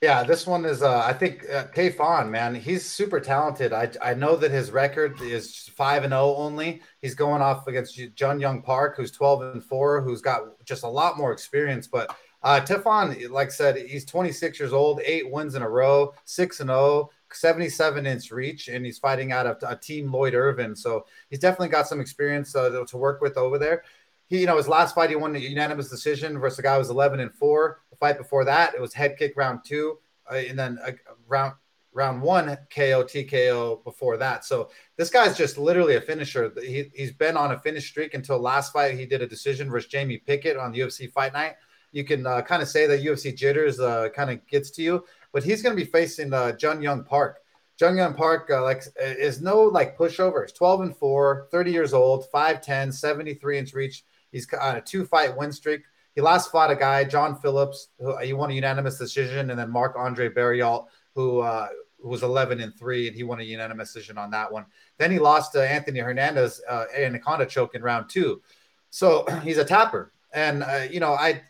Yeah, this one is. Uh, I think uh, Tafon, man, he's super talented. I I know that his record is five and zero oh only. He's going off against Jun Young Park, who's twelve and four, who's got just a lot more experience. But uh, Tafon, like I said, he's 26 years old, eight wins in a row, six and zero. Oh. 77 inch reach, and he's fighting out of a team Lloyd Irvin. So he's definitely got some experience uh, to work with over there. He, you know, his last fight he won a unanimous decision versus a guy who was 11 and four. The fight before that, it was head kick round two, uh, and then uh, round round one KO TKO before that. So this guy's just literally a finisher. He, he's been on a finish streak until last fight. He did a decision versus Jamie Pickett on UFC Fight Night. You can uh, kind of say that UFC jitters uh, kind of gets to you but he's going to be facing uh, Jun Young Park. Jun Young Park uh, like is no like pushover. He's 12 and 4, 30 years old, 5'10, 73 inch reach. He's on a two fight win streak. He last fought a guy, John Phillips, who he won a unanimous decision, and then Marc-André Barriault, who uh, was 11 and 3, and he won a unanimous decision on that one. Then he lost to Anthony Hernandez, uh, anaconda choke in round two. So he's a tapper. And, uh, you know, I,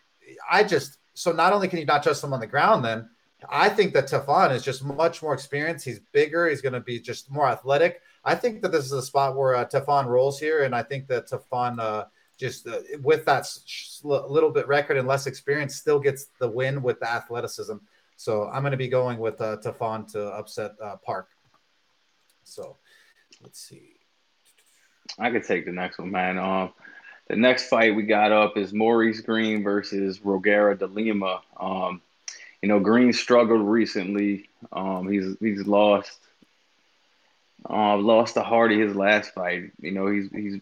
I just, so not only can you not trust him on the ground, then I think that Tafon is just much more experienced. He's bigger. He's going to be just more athletic. I think that this is a spot where uh, Tafon rolls here, and I think that Tafon uh, just uh, with that little bit record and less experience, still gets the win with the athleticism. So I'm going to be going with uh, Tafon to upset uh, Park. So let's see. I could take the next one, man. Um, the next fight we got up is Maurice Greene versus Rogerio de Lima. Um, you know, Greene struggled recently. Um, he's he's lost uh, lost to Hardy his last fight. You know, he's he's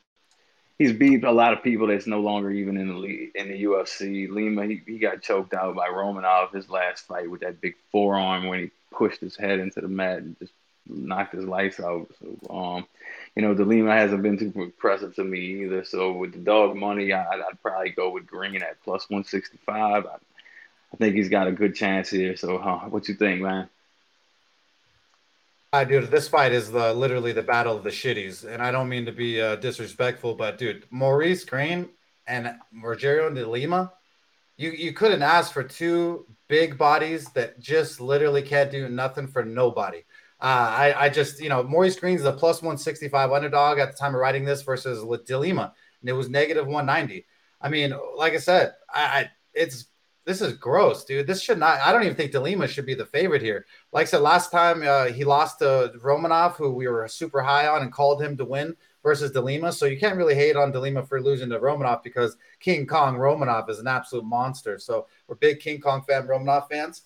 he's beat a lot of people that's no longer even in the in the UFC. Lima, he, he got choked out by Romanov his last fight with that big forearm when he pushed his head into the mat and just knocked his lights out. So, um, you know, DeLima hasn't been too impressive to me either. So with the dog money, I, would probably go with Greene at plus 165. I, I, think he's got a good chance here. So huh, what you think, man? I dude, this fight is the literally the battle of the shitties, and I don't mean to be uh, disrespectful, but dude, Maurice Greene and Rogerio de Lima, you you couldn't ask for two big bodies that just literally can't do nothing for nobody. Uh, I, I just, you know, Maurice Greene's a plus 165 underdog at the time of writing this versus De Lima, and it was negative 190. I mean, like I said, I, I it's this is gross, dude. This should not. I don't even think Delima should be the favorite here. Like I said, last time uh, he lost to Romanov, who we were super high on and called him to win versus Delima. So you can't really hate on Delima for losing to Romanov because King Kong Romanov is an absolute monster. So we're big King Kong fan, Romanov fans.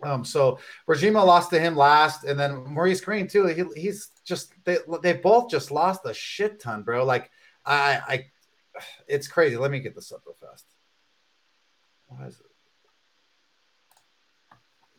Um, so Regima lost to him last, and then Maurice Greene too. He, he's just they they both just lost a shit ton, bro. Like I I, it's crazy. Let me get this up real fast. Why is it?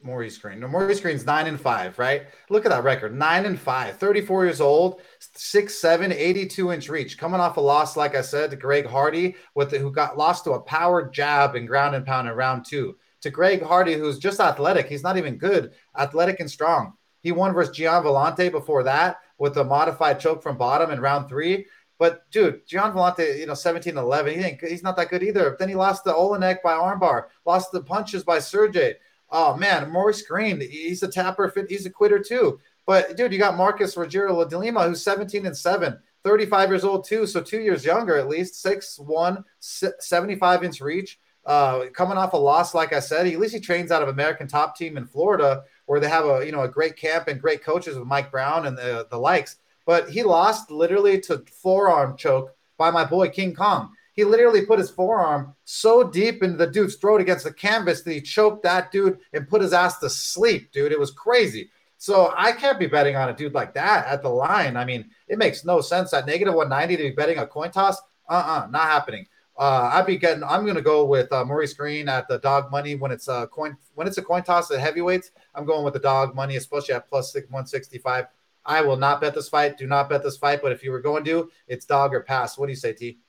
Maurice Greene. No, Maurice Greene's nine and five, right? Look at that record. Nine and five, 34 years old, six, seven, 82 inch reach. Coming off a loss, like I said, to Greg Hardy, with the, who got lost to a power jab and ground and pound in round two. To Greg Hardy, who's just athletic. He's not even good, athletic and strong. He won versus Gian Villante before that with a modified choke from bottom in round three. But dude, Gian Villante, you know, 17 11, he ain't, he's not that good either. Then he lost the Oleinik by armbar, lost the punches by Sergey. Oh man, Maurice Greene, he's a tapper, he's a quitter too. But dude, you got Marcus Rogerio de Lima, who's 17 and 7, 35 years old too, so two years younger at least, 6'1, 75 inch reach. Uh, coming off a loss, like I said, he, at least he trains out of American Top Team in Florida, where they have a you know a great camp and great coaches with Mike Brown and the, the likes but he lost literally to forearm choke by my boy King Kong. He literally put his forearm so deep into the dude's throat against the canvas that he choked that dude and put his ass to sleep, dude. It was crazy. So I can't be betting on a dude like that at the line. I mean, it makes no sense at negative 190 to be betting a coin toss. Uh-uh, not happening. Uh, I'd be getting. I'm going to go with uh, Maurice Greene at the dog money when it's a coin when it's a coin toss at heavyweights. I'm going with the dog money, especially at plus six, 165. I will not bet this fight. Do not bet this fight. But if you were going to, it's dog or pass. What do you say, T?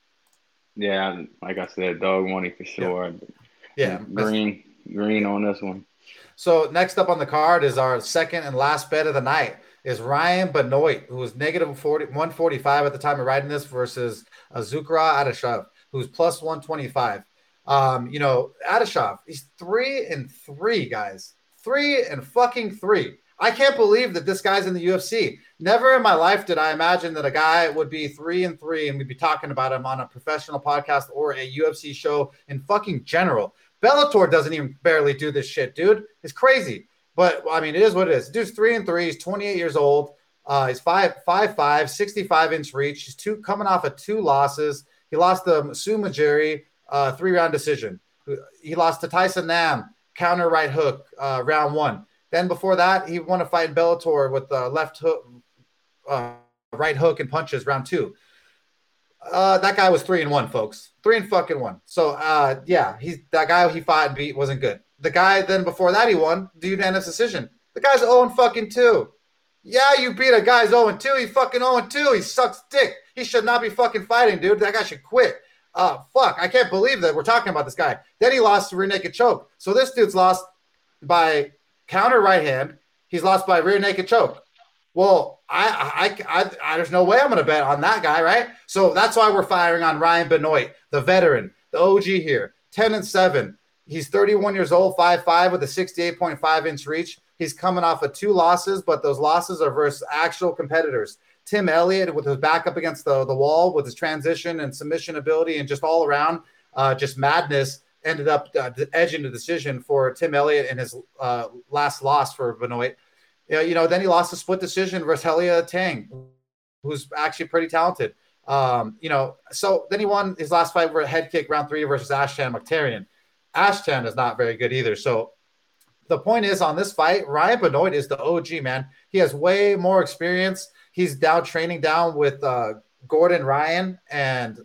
Yeah, like I said, dog money for sure. Yeah, yeah. green, green on this one. So next up on the card is our second and last bet of the night is Ryan Benoit, who was negative 40, 145 at the time of writing this versus Zarrukh Adashev, who's plus 125. Um, you know, Adashev, he's three and three, guys. Three and fucking three. I can't believe that this guy's in the UFC. Never in my life did I imagine that a guy would be three and three and we'd be talking about him on a professional podcast or a UFC show in fucking general. Bellator doesn't even barely do this shit, dude. It's crazy. But I mean, it is what it is. Dude's three and three. He's 28 years old. Uh, he's five, five, five, 65 inch reach. He's two coming off of two losses. He lost to Sumudaerji, uh, three round decision. He lost to Tyson Nam, counter right hook, uh, round one. Then before that, he won a fight in Bellator with uh, left hook, uh, right hook, and punches round two. Uh, that guy was three and one, folks. Three and fucking one. So uh, yeah, he's that guy he fought and beat wasn't good. The guy then before that he won the unanimous decision. The guy's 0 and fucking two. Yeah, you beat a guy's 0 and 2. He fucking 0 and 2. He sucks dick. He should not be fucking fighting, dude. That guy should quit. Uh fuck. I can't believe that we're talking about this guy. Then he lost to rear naked choke. So this dude's lost by counter right hand. He's lost by rear naked choke. Well, I, I, I, I there's no way I'm going to bet on that guy, right? So that's why we're firing on Ryan Benoit, the veteran, the OG here, 10 and 7. He's 31 years old, 5'5 with a 68.5 inch reach. He's coming off of two losses, but those losses are versus actual competitors. Tim Elliott with his back up against the, the wall with his transition and submission ability and just all around uh, just madness ended up uh, edging the decision for Tim Elliott in his uh, last loss for Benoit. Yeah, you know, then he lost a split decision versus Helia Tang, who's actually pretty talented. Um, you know, so then he won his last fight with a head kick round three versus Ashkan Mokhtarian. Ashtan is not very good either. So the point is on this fight, Ryan Benoit is the OG man. He has way more experience. He's down training down with uh, Gordon Ryan and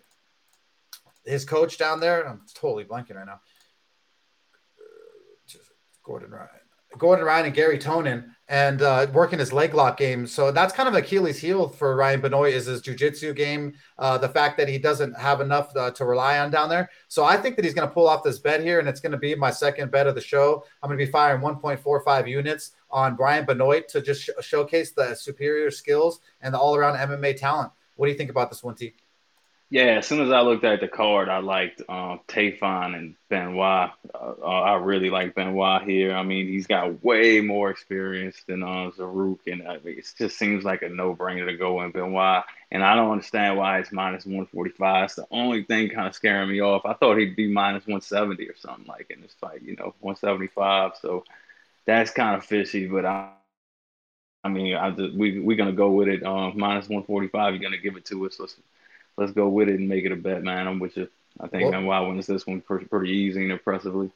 his coach down there. I'm totally blanking right now. Gordon Ryan. Gordon Ryan and Gary Tonon and uh, working his leg lock game. So that's kind of Achilles heel for Ryan Benoit is his jujitsu game. Uh, the fact that he doesn't have enough uh, to rely on down there. So I think that he's going to pull off this bet here, and it's going to be my second bet of the show. I'm going to be firing 1.45 units on Brian Benoit to just sh- showcase the superior skills and the all-around MMA talent. What do you think about this one, T? Yeah, as soon as I looked at the card, I liked um, Tafon and Benoit. Uh, uh, I really like Benoit here. I mean, he's got way more experience than uh, and uh, it just seems like a no-brainer to go in Benoit. And I don't understand why it's minus 145. It's the only thing kind of scaring me off. I thought he'd be minus 170 or something like in this fight, you know, 175. So that's kind of fishy, but I. I mean, I just, we we're gonna go with it. Um, minus one forty five. You're gonna give it to us. Let's let's go with it and make it a bet, man. I'm with you. I think well, Benoit wins this one pretty, pretty easy and impressively.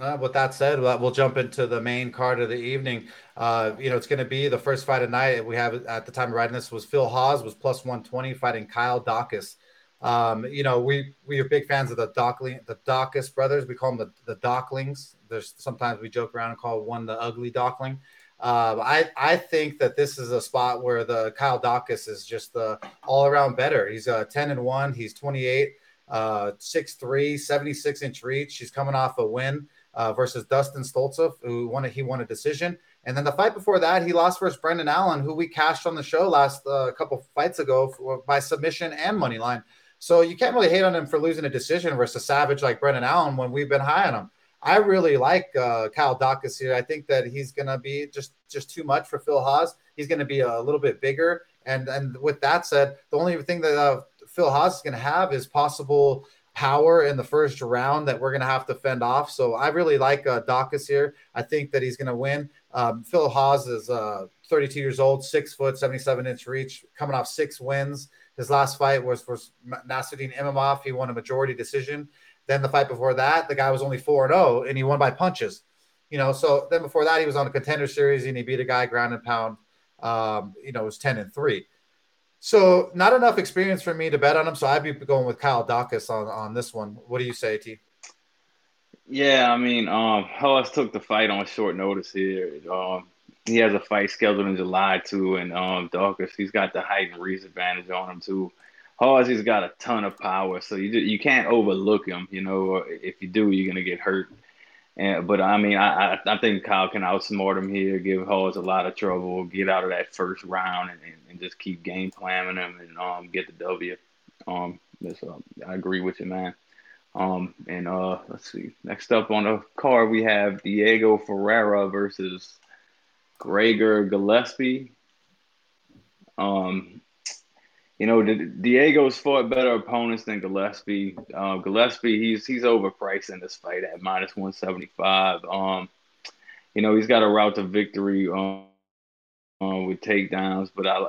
Uh, with that said, we'll jump into the main card of the evening. Uh, you know, it's going to be the first fight of night. We have at the time of writing this was Phil Hawes was plus 120 fighting Kyle Daukaus. Um, you know, we we are big fans of the Dockling, the Daukaus brothers. We call them the, the Docklings. There's sometimes we joke around and call one the ugly Dockling. Um, I I think that this is a spot where the Kyle Daukaus is just the all around better. He's a uh, 10 and 1. He's 28, uh, 6'3, 76 inch reach. He's coming off a win uh, versus Dustin Stoltzfus, who won a, he won a decision. And then the fight before that, he lost versus Brendan Allen, who we cashed on the show last uh, couple fights ago for, by submission and money line. So you can't really hate on him for losing a decision versus a savage like Brendan Allen when we've been high on him. I really like uh, Kyle Daukaus here. I think that he's going to be just just too much for Phil Hawes. He's going to be a little bit bigger. And and with that said, the only thing that uh, Phil Hawes is going to have is possible power in the first round that we're going to have to fend off. So I really like uh, Daukaus here. I think that he's going to win. Um, Phil Hawes is uh, 32 years old, six foot, 77 inch reach, coming off six wins. His last fight was for Nassourdine Imavov. He won a majority decision. Then the fight before that, the guy was only 4 0 and he won by punches. You know, so then before that, he was on a contender series and he beat a guy ground and pound. Um, you know, it was 10 and 3. So not enough experience for me to bet on him. So I'd be going with Kyle Daukaus on, on this one. What do you say, T? Yeah, I mean, um, Hawes took the fight on short notice here. Um, he has a fight scheduled in July too, and um, he's got the height and reach advantage on him too. Halsey's got a ton of power, so you you can't overlook him. You know, if you do, you're gonna get hurt. And but I mean, I I, think Kyle can outsmart him here, give Hawes a lot of trouble, get out of that first round, and, and just keep game planning him and um get the W. Um, so I agree with you, man. Um, and uh, let's see. Next up on the card, we have Diego Ferreira versus Gregor Gillespie. Um, you know, Diego's fought better opponents than Gillespie. Uh, Gillespie, he's he's overpriced in this fight at minus one seventy five. Um, you know, he's got a route to victory um, uh, with takedowns, but I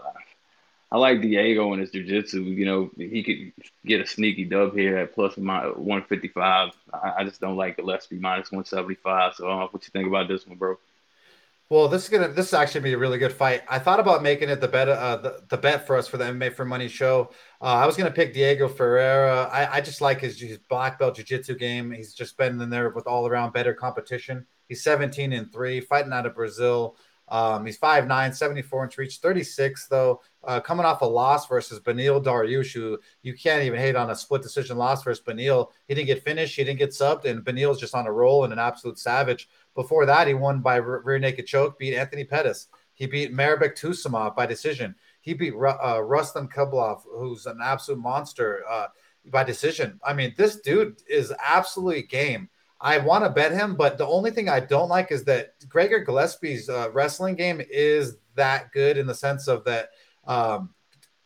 I like Diego and his jiu-jitsu. You know, he could get a sneaky dub here at plus one fifty five. I, I, just don't like Gillespie minus one seventy five. So, uh, what you think about this one, bro? Well, this is gonna this is actually be a really good fight. I thought about making it the bet uh, the, the bet for us for the MMA for Money show. Uh, I was gonna pick Diego Ferreira. I, I just like his, his black belt jiu-jitsu game. He's just been in there with all around better competition. He's 17 and 3, fighting out of Brazil. Um, he's 5'9, 74 inch reach, 36 though, uh, coming off a loss versus Beneil Dariush, who you can't even hate on a split decision loss versus Beneil. He didn't get finished, he didn't get subbed, and Beneil's just on a roll and an absolute savage. Before that, he won by rear naked choke, beat Anthony Pettis. He beat Mairbek Taisumov by decision. He beat uh, Rustam Khabilov, who's an absolute monster, uh, by decision. I mean, this dude is absolutely game. I want to bet him, but the only thing I don't like is that Gregor Gillespie's uh, wrestling game is that good in the sense of that um,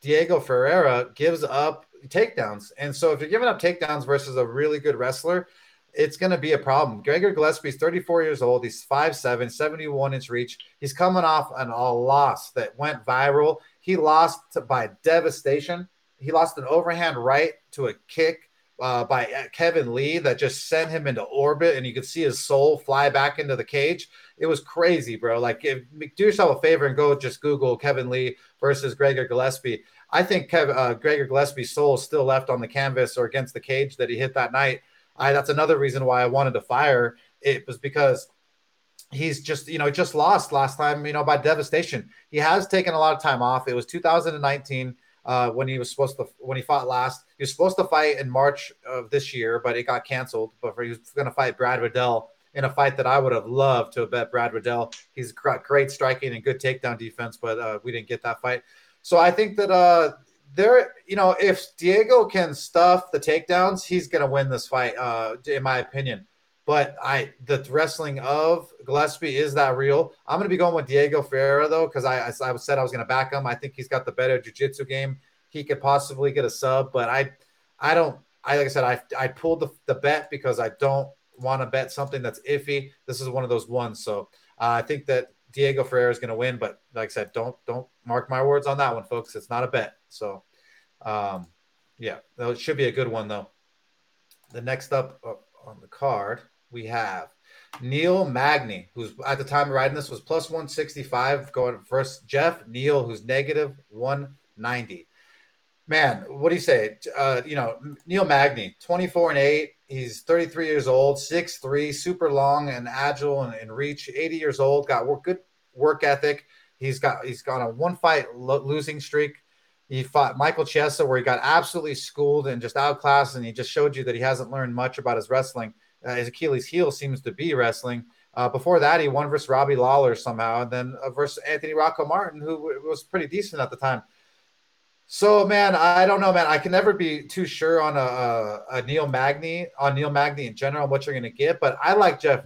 Diego Ferreira gives up takedowns. And so if you're giving up takedowns versus a really good wrestler, it's going to be a problem. Gregor Gillespie's 34 years old. He's 5'7, 71 inch reach. He's coming off an all loss that went viral. He lost by devastation. He lost an overhand right to a kick uh, by uh, Kevin Lee that just sent him into orbit, and you could see his soul fly back into the cage. It was crazy, bro. Like, if, do yourself a favor and go just Google Kevin Lee versus Gregor Gillespie. I think Kev, uh, Gregor Gillespie's soul is still left on the canvas or against the cage that he hit that night. I that's another reason why I wanted to fire. It was because he's just you know just lost last time you know by devastation. He has taken a lot of time off. It was 2019 uh, when he was supposed to when he fought last. He was supposed to fight in March of this year, but it got canceled. But he was going to fight Brad Riddell in a fight that I would have loved to have bet Brad Riddell. He's got great striking and good takedown defense, but uh, we didn't get that fight. So I think that uh, there, you know, if Diego can stuff the takedowns, he's going to win this fight, uh, in my opinion. But I, the wrestling of Gillespie is that real. I'm going to be going with Diego Ferreira though, because I, I, said I was going to back him. I think he's got the better jiu-jitsu game. He could possibly get a sub, but I, I don't. I like I said, I I pulled the, the bet because I don't want to bet something that's iffy. This is one of those ones. So uh, I think that Diego Ferreira is going to win, but like I said, don't don't mark my words on that one, folks. It's not a bet. So, um, yeah, it should be a good one though. The next up uh, on the card we have Neil Magny, who's at the time of writing this was plus 165 going first. Geoff Neal, who's negative 190. Man, what do you say? Uh, you know, Neil Magny, 24 and 8. He's 33 years old, 6'3, super long and agile and, and reach. 80 years old, got work, good work ethic. He's got he's got a one fight lo- losing streak. He fought Michael Chiesa, where he got absolutely schooled and just outclassed, and he just showed you that he hasn't learned much about his wrestling. Uh, his Achilles heel seems to be wrestling. Uh, before that, he won versus Robbie Lawler somehow, and then uh, versus Anthony Rocco Martin, who w- was pretty decent at the time. So, man, I don't know, man. I can never be too sure on a, a, a Neil Magny, on Neil Magny in general, what you're going to get, but I like Geoff